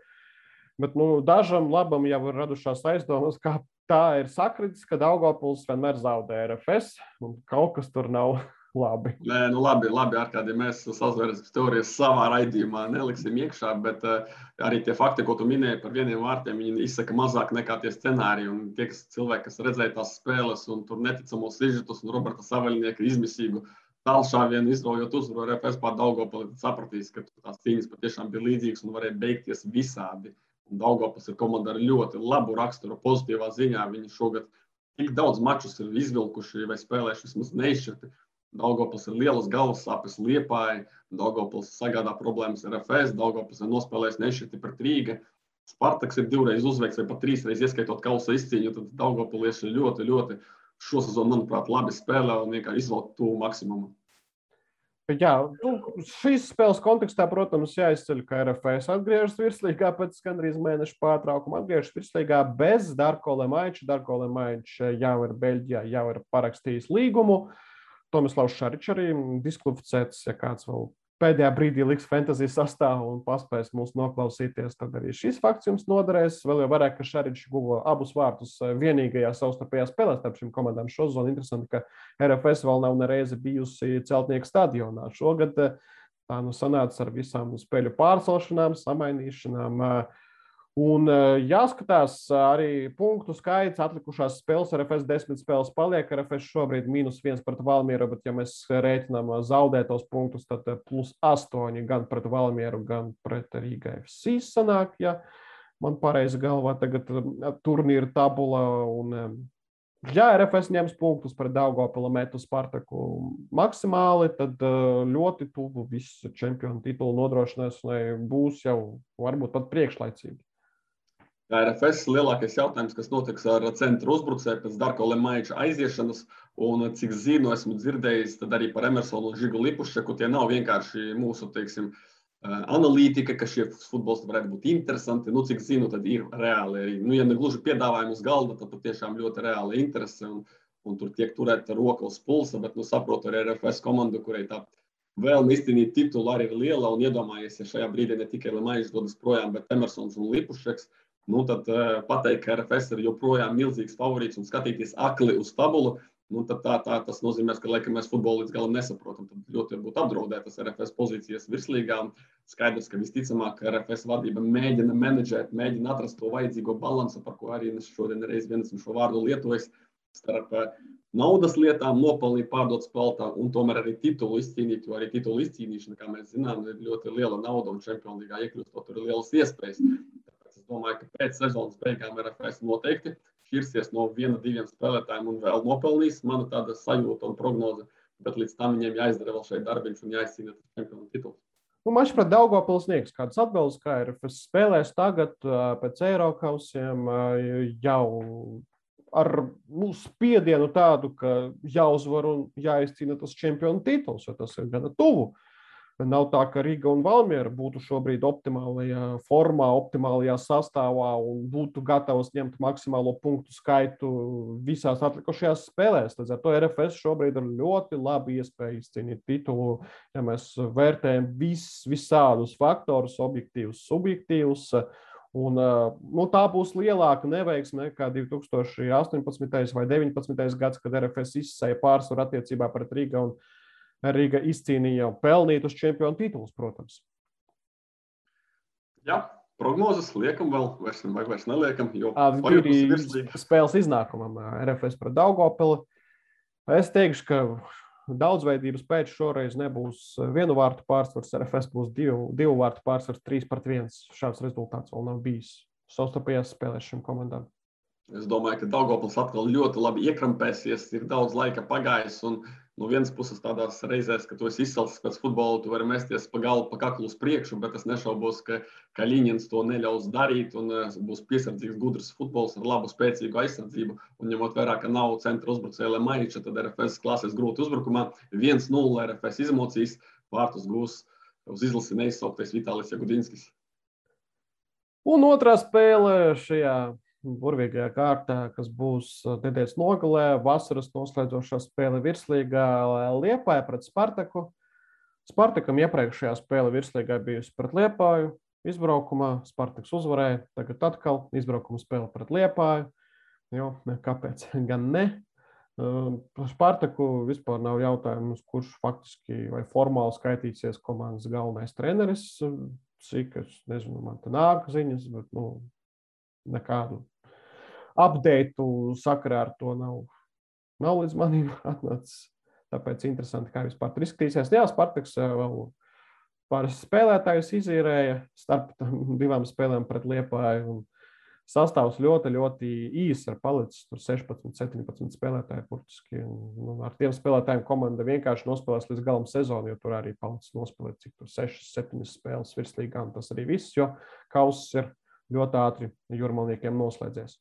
Bet nu, dažam labam jau ir radušās aizdomas, kā tā ir sakritis, ka Daugopuls vienmēr zaudē RFS, un kaut kas tur nav labi. Nē, nu labi, labi ar kādiem mēs sazvērsmes teorijas savā raidījumā neliksim iekšā, bet uh, arī tie fakti, ko tu minēji par vieniem vārtiem, viņi izsaka mazāk nekā tie scenāriji. Un tie kas, cilvēki, kas redzēja tās spēles un tur neticamos sižetus un Roberta Saveļnieka izmisīgu tālšāvienu izraujot uzvaru RFS pār Daugopuli, sapratīs, ka tās cīņas patiešām bija līdzīgas un varēja beigties visādi. Daugopas ir komanda ar ļoti labu raksturu, pozitīvā ziņā. Viņi šogad tik daudz mačus ir izvilkuši vai spēlējuši vismaz neizšķirti. Daugopas ir lielas galvas sāpes liepāji, Daugopas sagādā problēmas ar FS, Daugopas ir nospēlējis neizšķirti pret Rīgu. Spartaks ir divreiz uzveikts vai pat trīsreiz ieskaitot kausa izcīņu, tad Daugopilieši ļoti, ļoti šo sezonu, manuprāt, labi spēlē un vienkārši izvelk to maksimumu. Jā, nu, šīs spēles kontekstā, protams, jāizceļ, ka RFS atgriežas virslīgā pēc gandrīz mēneša pārtraukuma. Atgriežas virslīgā bez Darko Lemaiča. Darko Lemaiča jau ir Beļģijā, jau ir parakstījis līgumu. Tomislavs Šaričs arī diskvalificēts, ja kāds vēl pēdējā brīdī liks fantasy sastāvu un paspēs mūs noklausīties, tad arī šis fakts jums noderēs. Vēl jau vairāk, ka Šaričs guva abus vārtus eh, vienīgajā savstarpējā spēlē starp šīm komandām. Šozon interesanti, ka RFS vēl nav nereizi bijusi celtnieku stadionā. Šogad eh, tā nu sanāca ar visām spēļu pārcelšanām, samainīšanām. Uh, Un eh, jāskatās arī punktu skaits, atlikušās spēles, RFS 10 spēles paliek. RFS šobrīd ir mīnus 1 pret Valmieru, bet, ja mēs rēķinām zaudētos punktus, tad eh, plus 8 gan pret Valmieru, gan pret Rīgai FC sanāk. Ja man pareizi galvā tagad eh, turnīra tabula. Un, ja RFS ņems punktus pret Daugopila metu Spartaku maksimāli, tad ļoti tuvu visu čempionu titulu nodrošināšanai būs jau varbūt pat priekšlaicīgi. RFS lielākais jautājums, kas notiks ar centra uzbrucēju pēc Darko Lemaiča aiziešanas, un cik zinu, esmu dzirdējis arī par Emersonu un Žigu Lipušaku, tie nav vienkārši mūsu, teiksim, eh, analītika, ka šie futbolisti varētu būt interesanti. Nu, cik zinu, tad ir reāli arī, nu, ja ne gluži piedāvājumi uz galda, tad patiešām ļoti reāli interese, un, un tur tiek turēta roka uz pulsa, bet, nu, saprotu arī RFS komandu, kurai tā vēlme izcīnīt titulu arī ir liela, un iedomājies, ja šajā brīdī ne tikai Lemaičs dodas projām, bet Emersons un Lipušaks, nu, tad uh, pateikt, ka RFS ir joprojām milzīgs favorīts un skatīties akli uz tabulu, nu, tā, tā, tas nozīmē, ka laikam, mēs futbolu līdz galam nesaprotam. Tad ļoti varbūt apdraudētas RFS pozīcijas virslīgā. Skaidrs, ka visticamāk, RFS vadība mēģina menedžēt, mēģina atrast to vajadzīgo balansu, par ko arī es šodien reiz viens šo vārdu lietoju, starp uh, naudas lietām, nopelnīt, pārdot spēlētā un tomēr arī titulu izcīnīt. Jo arī titulu izcīnīšana, kā mēs zinām, ir ļoti liela nauda un čempionu līgā iekļūstot, tur ir lielas iespējas domāju, ka pēc sezonas beigām RFS noteikti šķirsies no viena, diviem spēlētājiem un vēl nopelnīs. Mana tāda sajūta un prognoze, bet līdz tam viņiem jāizdara vēl šeit darbiņš un jāizcīna čempionu tituls. Nu, Mačs pret Daugopils sniegs kādas atbildes, kā ir spēlēs tagad pēc Eirokausiem jau ar nu, spiedienu tādu, ka jāuzvar un jāizcīna tas čempionu tituls, jo tas ir gana tuvu. Uh, Nav tā, ka Riga un Valmiera būtu šobrīd optimālajā formā, optimālajā sastāvā un būtu gatavas ņemt maksimālo punktu skaitu visās atlikušajās spēlēs. Līdz ar to RFS šobrīd ir ļoti labi iespēja izcīnīt titulu, ja mēs vērtējam vis, visādus faktorus, objektīvus, subjektīvus. Un, nu, tā būs lielāka neveiksme nekā 2018. vai 2019. gads, kad RFS izsēja pārsvaru attiecībā pret Rīgā un Rīgā Riga izcīnīja jau pelnītus čempionu titulus, protams. Jā, prognozes liekam vēl, vairs, vai vairs neliekam, jo arī spēles iznākumam RFS pret Daugopili. Es teikšu, ka daudzveidības pēc šoreiz nebūs vienu vārtu pārsvars, RFS būs divu, divu vārtu pārsvars, trīs pret viens. Šāds rezultāts vēl nav bijis savstarpējās spēlēs šim komandām. Es domāju, ka Dārgopils atkal ļoti labi iekrampēsies, ir daudz laika pagājis. Un no vienas puses, tādās reizēs, kad tu esi izsalcis pēc futbola, tu vari mesties pa galvu, pa kaklu uz priekšu, bet es nešaubos, ka, ka Līņņins to neļaus darīt un uh, būs piesardzīgs, gudrs futbols ar labu, spēcīgu aizsardzību. Un ņemot vērā, ka nav centra uzbrucēja Maiča, tad RFS klāsies grūti uzbrukumā. 1-0 RFS izmocīs, vārtus gūs uz izlasi neizsauktais Vitālis Jagudinskis. Un otrā spēle šajā burvīgajā kārtā, kas būs uh, nedēļas nogalē, vasaras noslēdzošā spēle virslīgā Liepāja pret Spartaku. Spartakam iepriekšējā spēle virslīgā bijusi pret Liepāju. Izbraukumā Spartaks uzvarēja, tagad atkal izbraukuma spēle pret Liepāju. Jo, kāpēc gan ne? Uh, par Spartaku vispār nav jautājums, kurš faktiski vai formāli skaitīsies komandas galvenais treneris. Cik es nezinu, man te nāk ziņas, bet nu, nekādu update sakarā ar to nav, nav līdz manim atnācis. Tāpēc interesanti, kā vispār tur izskatīsies. Jā, Spartaks eh, vēl pāris spēlētājus izīrēja starp divām spēlēm pret Liepāju. Sastāvs ļoti, ļoti īss ir palicis. Tur 16, 17 spēlētāji. Burtiski. Nu, ar tiem spēlētājiem komanda vienkārši nospēlēs līdz galam sezonu, jo tur arī palicis nospēlēt cik tur 6, 7 spēles virslīgā. Tas arī viss, jo kauss ir ļoti ātri jūrmalniekiem noslēdzies.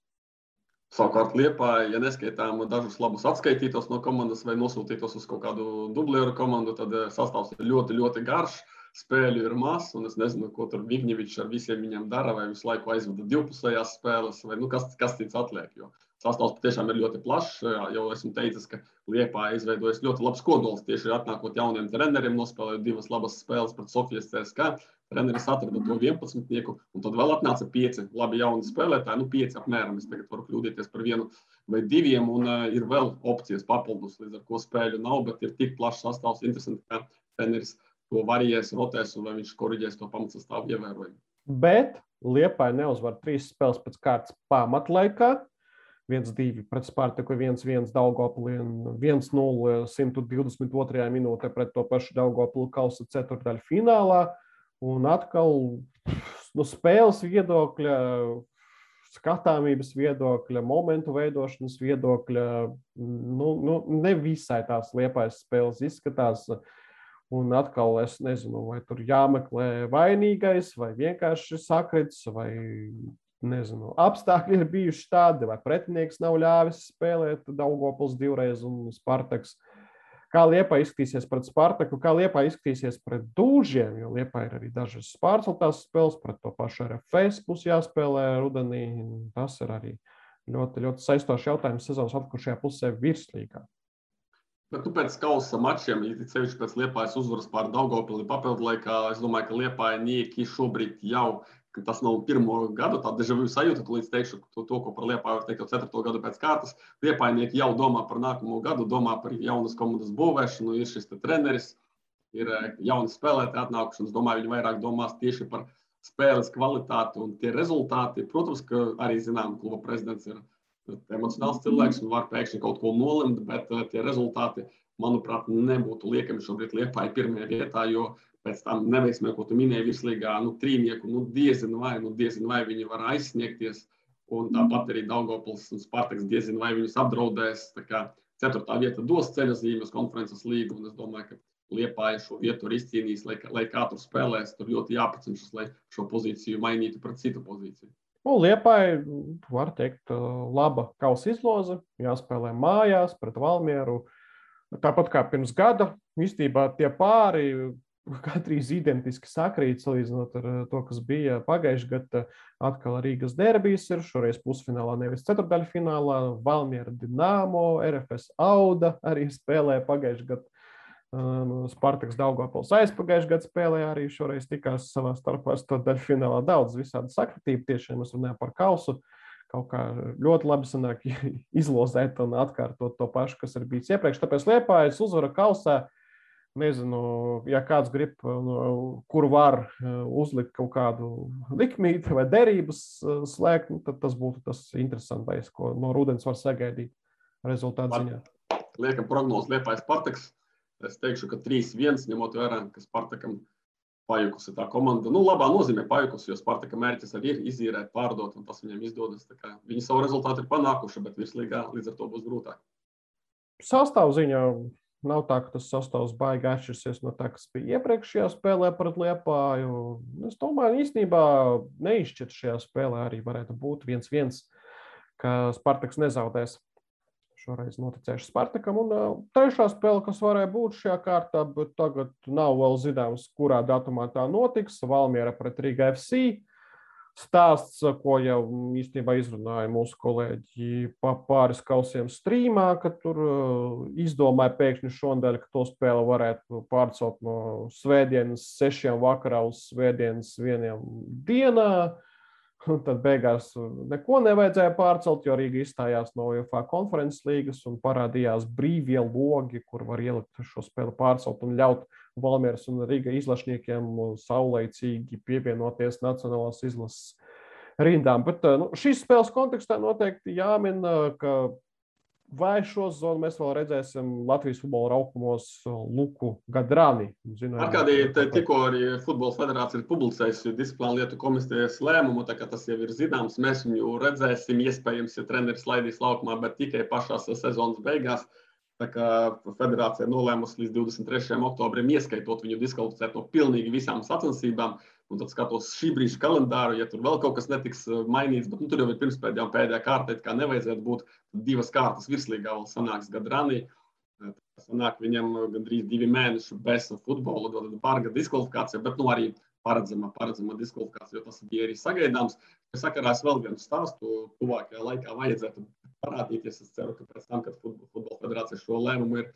Savukārt, Liepā, ja neskaitām dažus labus atskaitītos no komandas vai nosūtītos uz kaut kādu dublieru komandu, tad eh, sastāvs ir ļoti, ļoti garš. Spēļu ir maz, un es nezinu, ko tur Vigņevičs ar visiem viņiem dara, vai visu laiku aizvada divpusējās spēles, vai nu, kas, kas cits atliek. Jo sastāvs patiešām ir ļoti plašs. Jau esmu teicis, ka Liepā izveidojas ļoti labs kodols. Tieši atnākot jauniem treneriem, nospēlējot divas labas spēles pret Sofijas CSK. Treneris atrada to 11, un tad vēl atnāca 5 labi jauni spēlētāji. Nu, 5 apmēram. Es tagad varu kļūdīties par vienu vai diviem, un uh, ir vēl opcijas papildus, līdz ar ko spēļu nav, bet ir tik plašs sastāvs. Interesanti, ka treneris to varēs, rotēs, un vai viņš korģēs to pamatsastāvu ievērojami. Bet Liepai neuzvar trīs spēles pēc kārtas pamatlaikā. 1-2 pret Spartaku, 1-1 Daugopli un 1-0 122. minūtē pret to pašu Daugopli kausa ceturtdaļu finālā. Un atkal no spēles viedokļa, skatāmības viedokļa, momentu veidošanas viedokļa, nu, nu, nevisai tās liepais spēles izskatās. Un atkal es nezinu, vai tur jāmeklē vainīgais, vai vienkārši sakrits, vai nezinu, apstākļi ir bijuši tādi, vai pretinieks nav ļāvis spēlēt Daugopils divreiz un Spartaks. Kā Liepa izskatīsies pret Spartaku, kā Liepa izskatīsies pret Dūžiem, jo Liepa ir arī dažas pārceltās spēles, pret to pašu RFS būs jāspēlē rudenī. Tas ir arī ļoti, ļoti saistošs jautājums sezonas atlikušajā pusē virslīgā. Bet nu, pēc kausa mačiem, ja sevišķi pēc Liepājas uzvaras pār Daugopili papildu laikā, es domāju, ka Liepāja nieki šobrīd jau ka tas nav pirmo gadu, tā dežavu sajūta, tu līdz teikšu to, to ko par Liepāju var teikt jau ceturto gadu pēc kārtas. Liepainieki jau domā par nākamo gadu, domā par jaunas komandas būvēšanu, ir šis treneris, ir eh, jauni spēlētāji atnākuši, un es domāju, viņi vairāk domās tieši par spēles kvalitāti un tie rezultāti. Protams, ka arī, zinām, kluba prezidents ir emocionāls cilvēks un var pēkšņi kaut ko nolemt, bet eh, tie rezultāti, manuprāt, nebūtu liekami šobrīd Liepāja pirmajā vietā, jo pēc tam neveiksmē, ko tu minēji, virslīgā, nu, trīnieku, nu, diezinu vai, nu, diezinu vai viņi var aizsniegties. Un tāpat arī Daugopils un Spartaks diezinu vai viņus apdraudēs. Tā kā ceturtā vieta dos ceļa zīmes konferences līgu, un es domāju, ka Liepāja šo vietu ir izcīnījis, lai, lai kā tur spēlēs. Tur ļoti jāpacenšas, lai šo pozīciju mainītu pret citu pozīciju. Nu, Liepāja, var teikt, laba kausa izloze, jāspēlē mājās pret Valmieru. Tāpat kā pirms gada, īstenībā tie pāri gandrīz identiski sakrīt, salīdzinot ar eh, to, kas bija pagājušajā gadā. Atkal Rīgas derbijas ir šoreiz pusfinālā, nevis ceturdaļfinālā. Valmiera Dienāmo, RFS Auda arī spēlēja pagājušajā gadā. Um, Spartaks Daugopils aizpagājušajā gadā spēlēja arī šoreiz tikās savā starpā ceturdaļfinālā. Daudz visādi sakritību, tiešām mēs runājam par kausu. Kaut kā ļoti labi sanāk izlozēt un atkārtot to pašu, kas ir bijis iepriekš. Tāpēc Liepājas uzvara kausā Nezinu, ja kāds grib, nu, kur var eh, uzlikt kaut kādu likmīti vai derības eh, slēgt, nu, tad tas būtu tas interesantais, ko no rudens var sagaidīt rezultātu ziņā. liekam prognozes Liepājas Spartaks. Es teikšu, ka 3-1, ņemot vērā, ka Spartakam pajukusi tā komanda. Nu, labā nozīmē pajukusi, jo Spartaka mērķis arī ir izīrēt, pārdot, un tas viņiem izdodas. Viņi savu rezultātu ir panākuši, bet virslīgā līdz ar to būs grūtāk. Sastāvziņā nav tā, ka tas sastāvs baigi atšķirsies no tā, kas bija iepriekšējā spēlē pret Liepāju. Es domāju, īstenībā neizšķirt šajā spēlē arī varētu būt viens viens, ka Spartaks nezaudēs šoreiz noticējuši Spartakam. Un trešā spēle, kas varēja būt šajā kārtā, bet tagad nav vēl zināms, kurā datumā tā notiks. Valmiera pret Riga FC. Stāsts, ko jau īstenībā izrunāja mūsu kolēģi pa pāris kausiem strīmā, ka tur izdomāja pēkšņi šodien, ka to spēli varētu pārcelt no svētdienas sešiem vakarā uz svētdienas vieniem dienā. Un tad beigās uh, neko nevajadzēja pārcelt, jo Rīga izstājās no UEFA konferences līgas un parādījās brīvie logi, kur var ielikt šo spēli pārcelt un ļaut Valmieras un Rīga izlašniekiem uh, saulaicīgi pievienoties Nacionālās izlases rindām. Bet uh, nu, šīs spēles kontekstā noteikti jāmin, ka Vai šo zonu mēs vēl redzēsim Latvijas futbola raukumos Luku Gadrāni? Arkādī, tikko arī Futbola federācija ir publicējusi disciplināru lietu komisijas lēmumu, tā kā tas jau ir zināms, mēs viņu redzēsim, iespējams, ja treneris laidīs laukumā, bet tikai pašās sezonas beigās. Tā kā federācija nolēmusi līdz 23. oktobrim ieskaitot viņu diskvalificēt no pilnīgi visām sacensībām. Un tad skatos šī brīža kalendāru, ja tur vēl kaut kas netiks eh, mainīts, bet nu, tur jau ir pirmspēdējā un pēdējā kārta, kā nevajadzētu būt. Divas kārtas virslīgā vēl sanāks Gadrani. Eh, sanāk viņam gandrīz divi mēneši bez futbola, tad pārgada diskvalifikācija, bet nu, arī paredzama, paredzama diskvalifikācija, jo tas bija arī sagaidāms. Es sakarā es vēl vienu stāstu, tuvākajā laikā vajadzētu parādīties. Es ceru, ka pēc tam, kad Futbola federācija šo lēmumu ir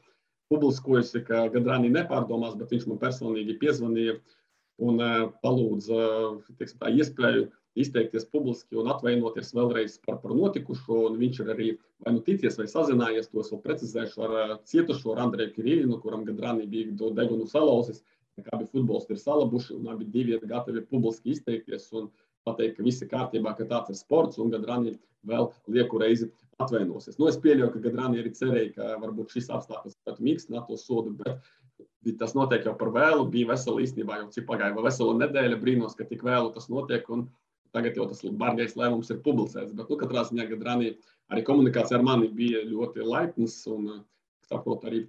publiskojusi, ka Gadrani nepārdomās, bet viņš man personīgi piezvanīja un palūdza teiksim, tā, iespēju izteikties publiski un atvainoties vēlreiz par, par notikušo. Viņš ir arī vai nu ticies, vai sazinājies, to es vēl precizēšu ar cietušo ar Andreju Kirīnu, kuram Gadrani bija degunu salauzis. Abi futbolisti ir salabuši un abi divi ir gatavi publiski izteikties un pateikt, ka viss ir kārtībā, ka tāds ir sports un Gadrani vēl lieku reizi atvainosies. Nu, es pieļauju, ka Gadrani arī cerēja, ka varbūt šis apstākļus varētu mīkstināt to sodu, bet tas notiek jau par vēlu. Bija vesela īstenībā jau cik pagāja, vesela nedēļa brīnos, ka tik vēlu tas notiek. Tagad jau tas bargais lēmums ir publicēts. Bet, nu, katrā ziņā Gadrani arī komunikācija ar mani bija ļoti laipnas un, saprot, arī,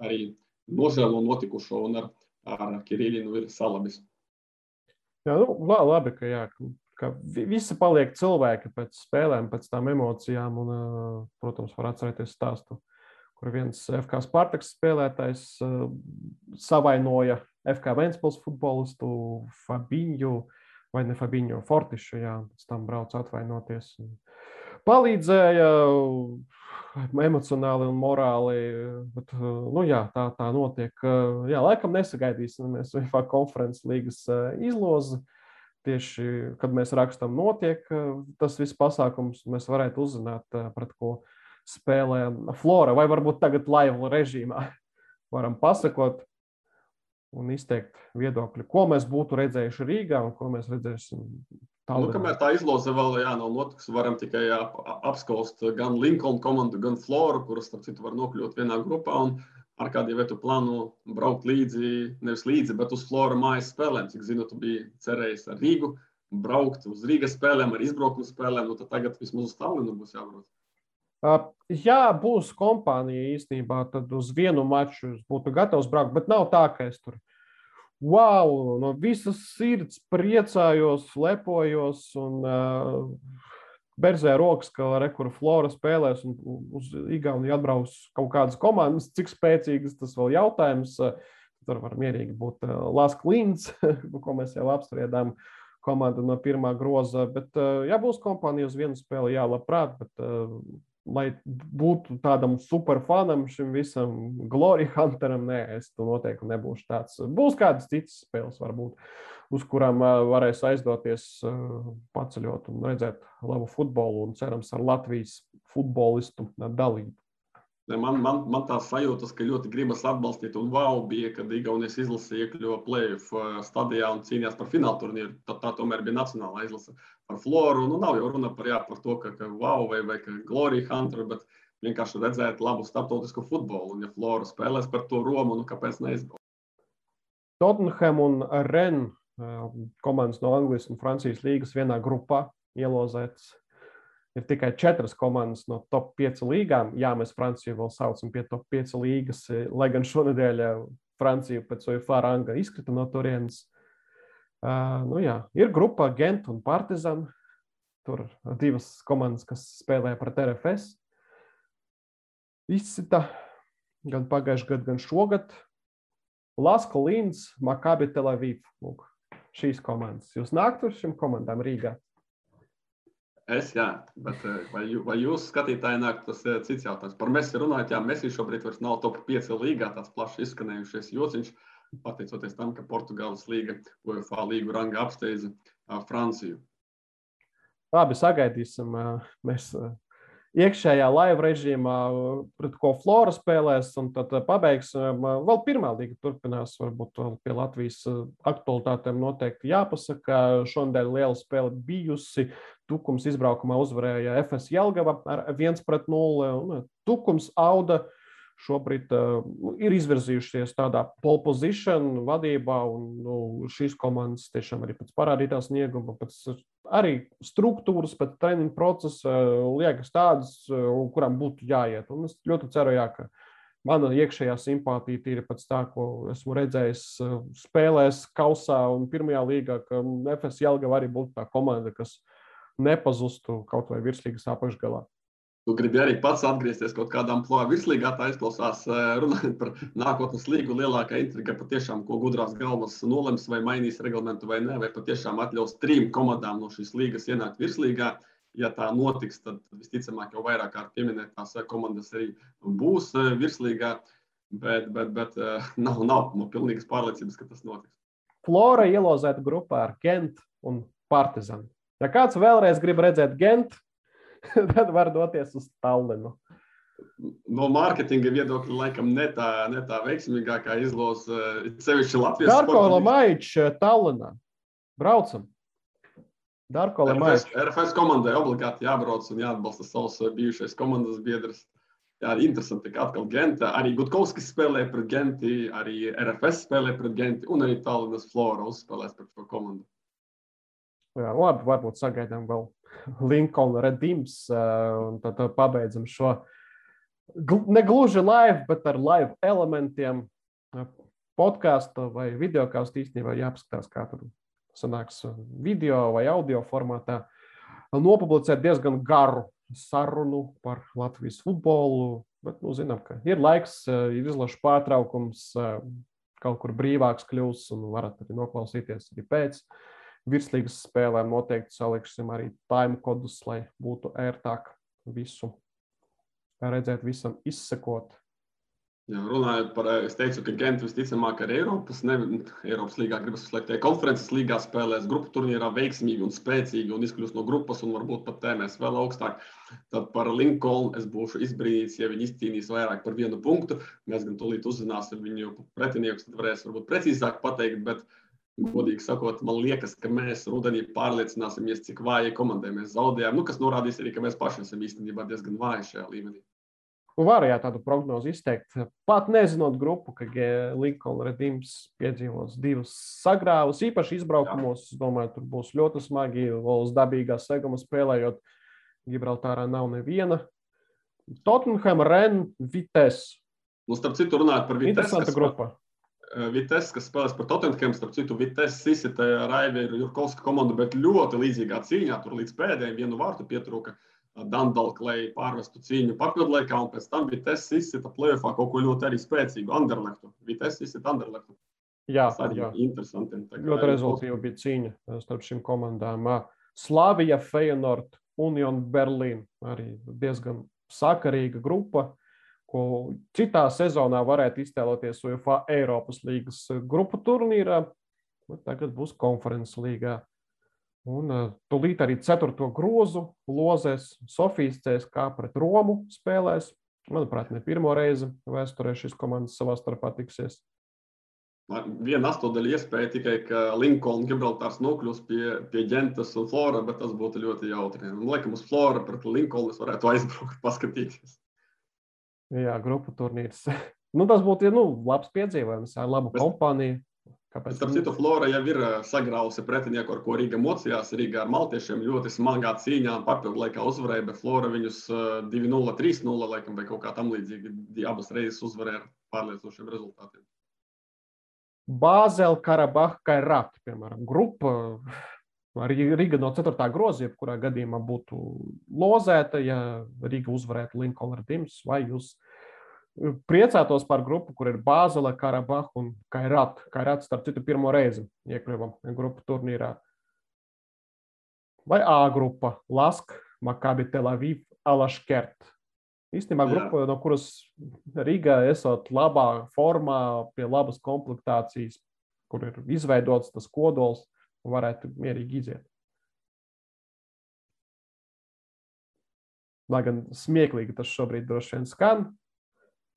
arī nožēlo notikušo un ar, ar Kirillinu ir salabis. Jā, nu, labi, ka, jā, ka visi paliek cilvēki pēc spēlēm, pēc tām emocijām un, protams, var atcerēties stāstu kur viens FK Spartaks spēlētājs uh, savainoja FK Vēnspils futbolistu Fabiņu vai ne Fabiņu Fortišu, jā, pēc tam brauc atvainoties. Palīdzēja emocionāli un morāli, bet, nu jā, tā, tā notiek. Jā, laikam nesagaidīsim mēs FIFA konferences līgas izlozi. Tieši, kad mēs rakstām, notiek tas viss pasākums, mēs varētu uzzināt, pret ko spēlē Flora, vai varbūt tagad laivu režīmā varam pasakot un izteikt viedokļu, ko mēs būtu redzējuši Rīgā un ko mēs redzēsim Nu, kamēr tā izloze vēl jā, nav notikusi, varam tikai jā, apskaust gan Linkolnu komandu, gan Floru, kuras, starp citu, var nokļūt vienā grupā. Un ar kādiem vietu plānu braukt līdzi, nevis līdzi, bet uz Flora mājas spēlēm. Cik zinu, tu biji cerējis ar Rīgu, braukt uz Rīgas spēlēm, ar izbraukuma spēlēm. Nu, tad tagad vismaz uz Tallinu būs jābrauc. Jā, būs kompānija īstenībā, tad uz vienu maču būtu gatavs braukt, bet nav tā, ka es tur wow, no visas sirds priecājos, lepojos un uh, berzē rokas, ka rekura flora spēlēs un uz Igauniju atbrauks kaut kādas komandas, cik spēcīgas tas vēl jautājums. Tur var mierīgi būt uh, Lāsks Līns, ko mēs jau apspriedām. Komanda no pirmā groza, bet, uh, ja būs kompānija uz vienu spēli, jā, labprāt, bet uh, lai būtu tādam superfanam, šim visam Glory Hunteram, nē, es to noteikti nebūšu tāds. Būs kādas citas spēles, varbūt, uz kurām varēs aizdoties, paceļot un redzēt labu futbolu un cerams ar Latvijas futbolistu dalību. Man, man, man tā sajūtas, ka ļoti gribas atbalstīt, un wow, bija, kad Igaunijas izlase iekļuva plēsoņu uh, stadijā un cīnījās par fināla turnīru. Tā, tā tomēr bija nacionālā izlase par floru. Nu, nav jau runa par, jā, par to, ka, ka wow vai, vai ka Glory Hunter, bet vienkārši redzēt labu starptautisku futbolu. Un, ja Flora spēlēs par to Romu, nu kāpēc neizbraukt? Tottenham un Ren komandas no Anglijas un Francijas līgas vienā grupā ielozētas. Ir tikai četras komandas no top 5 līgām. Jā, mēs Franciju vēl saucam par top 5 līgas, lai gan šonadēļ Francija pēc UEFA ranga izkrita no turienes. Uh, nu jā, ir grupa Gent un Partizan. Tur divas komandas, kas spēlē pret RFS. Izcita gan pagājušajā gadā, gan šogad. Laska Līns, Makabi Tel Aviv. Lūk, šīs komandas. Jūs nākat uz šīm komandām Rīgā? Es, jā, bet vai, vai jūs skatītāji nāk, tas ir cits jautājums. Par Messi runājot, jā, Messi šobrīd vairs nav top 5 līgā, tāds plaši izskanējušies jociņš, pateicoties tam, ka Portugāles līga UEFA līgu ranga apsteidza Franciju. Labi, sagaidīsim. Mēs iekšējā laiva režīmā, pret ko Flora spēlēs, un tad pabeigsim. Vēl pirmā līga turpinās, varbūt pie Latvijas aktualitātēm noteikti jāpasaka. Šonadēļ liela spēle bijusi. Tukums izbraukumā uzvarēja FS Jelgava ar 1 pret 0. Tukums auda šobrīd uh, ir izvirzījušies tādā pole position vadībā, un nu, šīs komandas tiešām arī pēc parādītās snieguma, pēc arī struktūras, pēc treniņa procesa liekas tādas, kurām būtu jāiet. Un es ļoti ceru, jā, ka mana iekšējā simpātija ir pēc tā, ko esmu redzējis spēlēs, kausā un pirmajā līgā, ka FS Jelgava arī būtu tā komanda, kas nepazustu kaut vai virslīgas apakšgalā. Tu gribi arī pats atgriezties kaut kādā plānā virslīgā, tā izklausās, runājot par nākotnes līgu. Lielākā intriga patiešām, ko gudrās galvas nolems, vai mainīs reglamentu vai nē, vai patiešām atļaus trim komandām no šīs līgas ienākt virslīgā. Ja tā notiks, tad visticamāk jau vairāk kārt pieminētās komandas arī būs virslīgā, bet, bet, bet nav, nav no pilnīgas pārliecības, ka tas notiks. Flora ielozēta grupā ar Gentu un Partizanu. Ja kāds vēlreiz grib redzēt Gentu, tad var doties uz Tallinu. No mārketinga viedokļa, laikam, ne tā, ne tā veiksmīgākā izlose, sevišķi Latvijas Darko sportīgi. Lamaičs, Tallinā. Braucam! Darko Lamaičs. RFS, komandai obligāti jābrauc un jāatbalsta savs bijušais komandas biedrs. Jā, interesanti, ka atkal Genta, arī Gutkovskis spēlē pret Genti, arī RFS spēlē pret Genti un arī Tallinas Flora uzspēlēs pret šo komandu. Jā, labi, varbūt sagaidām vēl Linkolna Redims, un tad pabeidzam šo ne gluži live, bet ar live elementiem podkāstu vai video kāstu īstenībā jāpaskatās, kā tur sanāks video vai audio formātā. Nopublicēt diezgan garu sarunu par Latvijas futbolu, bet nu, zinām, ka ir laiks, ir izlašu pārtraukums, kaut kur brīvāks kļūs un varat arī noklausīties arī pēc. Uh, virslīgas spēlēm noteikti saliksim arī time kodus, lai būtu ērtāk visu redzēt, visam izsekot. Jā, runājot par, es teicu, ka Gents visticamāk ar Eiropas, ne Eiropas līgā, gribas slēgt konferences līgā, spēlēs grupu turnīrā veiksmīgi un spēcīgi un izkļūst no grupas un varbūt pat tēmēs vēl augstāk. Tad par Linkolnu es būšu izbrīnīts, ja viņi izcīnīs vairāk par vienu punktu. Mēs gan tūlīt uzzināsim viņu pretiniekus, tad varēs varbūt precīzāk pateikt, bet uh, Godīgi sakot, man liekas, ka mēs rudenī pārliecināsimies, cik vāji komandai mēs zaudējām. Nu, kas norādīs arī, ka mēs paši esam īstenībā diezgan vāji šajā līmenī. Nu, var jā, tādu prognozi izteikt. Pat nezinot grupu, ka Linkoln Redims piedzīvos divas sagrāvus, īpaši izbraukumos. Jā. Es domāju, tur būs ļoti smagi. Vēl uz dabīgā seguma spēlējot, Gibraltārā nav neviena. Tottenham, Ren, Vites. Nu, starp citu, runājot par Vites. Interesanta grupa. Eh, Vitesse, kas spēlēs par Tottenham, starp citu, Vitesse izsita Raiveru Jurkovska komandu, bet ļoti līdzīgā cīņā. Tur līdz pēdējiem vienu vārtu pietrūka eh, Dandalka, lai pārvestu cīņu papildlaikā, un pēc tam Vitesse izsita plēfā kaut ko ļoti arī spēcīgu Anderlektu. Vitesse izsita Anderlektu. Jā, tas arī jā. interesanti. Ļoti rezultīvi bija cīņa eh, starp šīm komandām. Slavija, Feyenoord, Union Berlin arī diezgan sakarīga grupa ko citā sezonā varētu iztēloties UEFA Eiropas līgas grupu turnīrā. Tagad būs konferences līgā. Un uh, tūlīt arī ceturto grozu lozēs Sofijas CSK pret Romu spēlēs. Manuprāt, ne pirmo reizi vēsturē šīs komandas savā starpā tiksies. Viena astotdaļa iespēja tikai, ka Linkoln Gibraltārs nokļūs pie, pie Gentas un Flora, bet tas būtu ļoti jautri. Un, laikam, uz Flora pret Linkolnu es varētu aizbraukt, paskatīties. Jā, grupu turnīrs. nu, tas būtu nu, labs piedzīvojums ar labu Bet... kompāniju. Kāpēc? Starp citu, Flora jau ir sagrausi pretinieku, ar ko Rīga mocījās. Rīga ar maltiešiem ļoti smagā cīņā, papildu laikā uzvarēja, bet Flora viņus 2-0, 3-0 laikam, vai kaut kā tam līdzīgi abas reizes uzvarēja ar pārliecinošiem rezultātiem. Bāzela, Karabaha, Kairat, piemēram, grupa. Arī Riga no 4. groza, jebkurā gadījumā būtu lozēta, ja Riga uzvarētu Linkolna Dims, vai jūs priecātos par grupu, kur ir Bāzela, Karabaha un Kairat. Kairat, starp citu, pirmo reizi iekļuvam grupu turnīrā. Vai A grupa - Lask, Makabi Tel Aviv, Alaškert. Īstenībā grupa, no kuras Rīgā esot labā formā, pie labas komplektācijas, kur ir izveidots tas kodols, varētu mierīgi iziet. Lai gan smieklīgi tas šobrīd droši vien skan,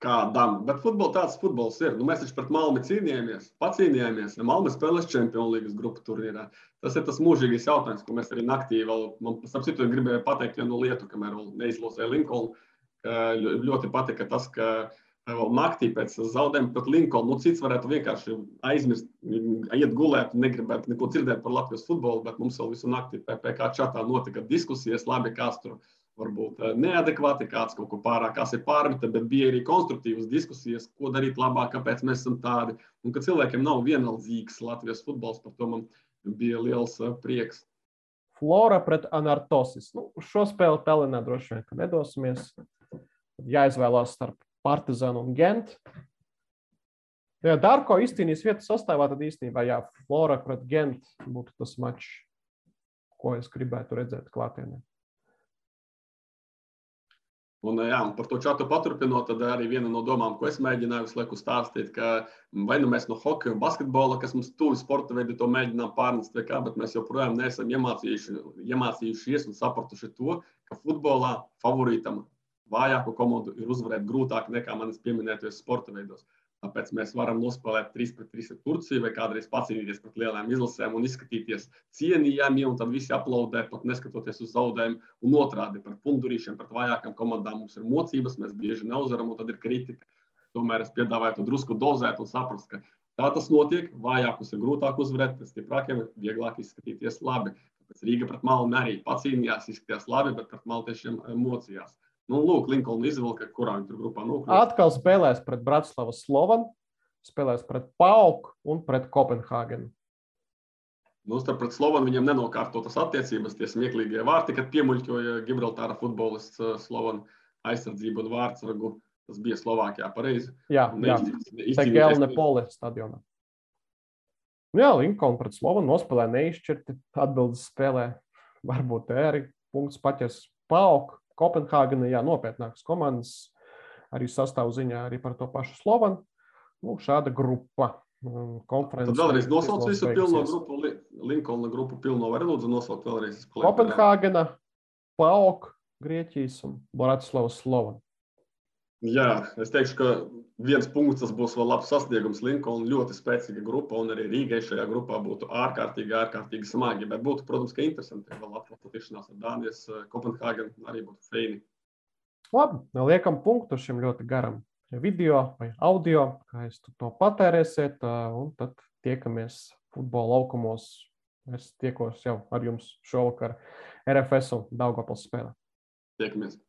kādam. Bet futbols tāds futbols ir. Nu, mēs taču pret Malmi cīnījāmies, pacīnījāmies. Ja Malmi spēlēs Champions League grupu turnīrā. Tas ir tas mūžīgais jautājums, ko mēs arī naktī vēl, man starp citu, gribēju pateikt vienu lietu, kamēr neizlasīju Linkolnu. Ļoti patika tas, ka vēl naktī pēc zaudējuma pret Linkolnu, nu, cits varētu vienkārši aizmirst, iet gulēt, negribētu neko dzirdēt par Latvijas futbolu, bet mums vēl visu naktī PPC čatā notika diskusijas, labi, kāds tur varbūt eh, neadekvāti, kāds kaut ko pārāk ir pārmeta, bet bija arī konstruktīvas diskusijas, ko darīt labāk, kāpēc mēs esam tādi. Un ka cilvēkiem nav vienaldzīgs Latvijas futbols, par to man bija liels eh, prieks. Flora pret Anartosis. Nu, šo spēli Pelinā droši vien nedosimies. Jāizvēlās starp Partizānu un Gentu. Ja Darko izcīnīs vietu sastāvā, tad īstenībā jā, Flora pret Gentu būtu tas mačs, ko es gribētu redzēt klātienē. Un, jā, un par to čatu paturpinot, tad arī viena no domām, ko es mēģināju visu laiku stāstīt, ka vai nu mēs no hokeja un basketbola, kas mums tuvi sporta veidi, to mēģinām pārnest, kā, bet mēs joprojām neesam iemācījuši, iemācījušies un sapratuši to, ka futbolā favorītam vājāko komandu ir uzvarēt grūtāk nekā manis pieminētajos sporta veidos. Tāpēc mēs varam nospēlēt 3 pret 3 ar Turciju vai kādreiz pacīnīties pret lielām izlasēm un izskatīties cienījami, un tad visi aplaudē, pat neskatoties uz zaudējumu. Un otrādi par pundurīšiem, pret vājākām komandām mums ir mocības, mēs bieži neuzvaram, un tad ir kritika. Tomēr es piedāvāju to drusku dozēt un saprast, ka tā tas notiek. Vājākus ir grūtāk uzvarēt, pret stiprākiem ir vieglāk izskatīties labi. Tāpēc Rīga pret Malnu arī pacīnījās, izskatījās labi, bet pret Maltiešiem eh, mocījās. Nu, lūk, Linkolna izvilka, kurā tur grupā nokļuva. Atkal spēlēs pret Bratislavas Slovanu, spēlēs pret Pauku un pret Kopenhāgenu. Nu, starp pret Slovanu viņam nenokārtotas attiecības, tie smieklīgie vārti, kad piemuļķoja Gibraltāra futbolists uh, Slovanu aizsardzību un vārdsargu. Tas bija Slovākijā pareizi. Jā, jā. tā ir Gelne Pole stadionā. Nu, jā, Linkolna pret Slovanu nospēlē neizšķirti atbildes spēlē. Varbūt arī punkts paķers Pauku. Kopenhāgena, jā, nopietnākas komandas, arī sastāvziņā arī par to pašu Slovanu. Nu, šāda grupa. Um, konferences. Tad vēlreiz nosauc visu pilno grupu, Linkolna grupu pilno. Var lūdzu nosaukt vēlreiz. Kopenhāgena, Pauk, Grieķijas un Bratislavas Slovana. Jā, es teikšu, ka viens punkts tas būs vēl labs sasniegums. Linkolna ļoti spēcīga grupa, un arī Rīgai šajā grupā būtu ārkārtīgi, ārkārtīgi smagi. Bet būtu, protams, ka interesanti vēl atklāt tikšanās ar Dānijas, eh, Kopenhāgenu arī būtu feini. Labi, liekam punktu šim ļoti garam video vai audio, kā jūs to patērēsiet, eh, un tad tiekamies futbola laukumos. Es tiekos jau ar jums šovakar RFS un Daugavpils spēlē. Tiekamies!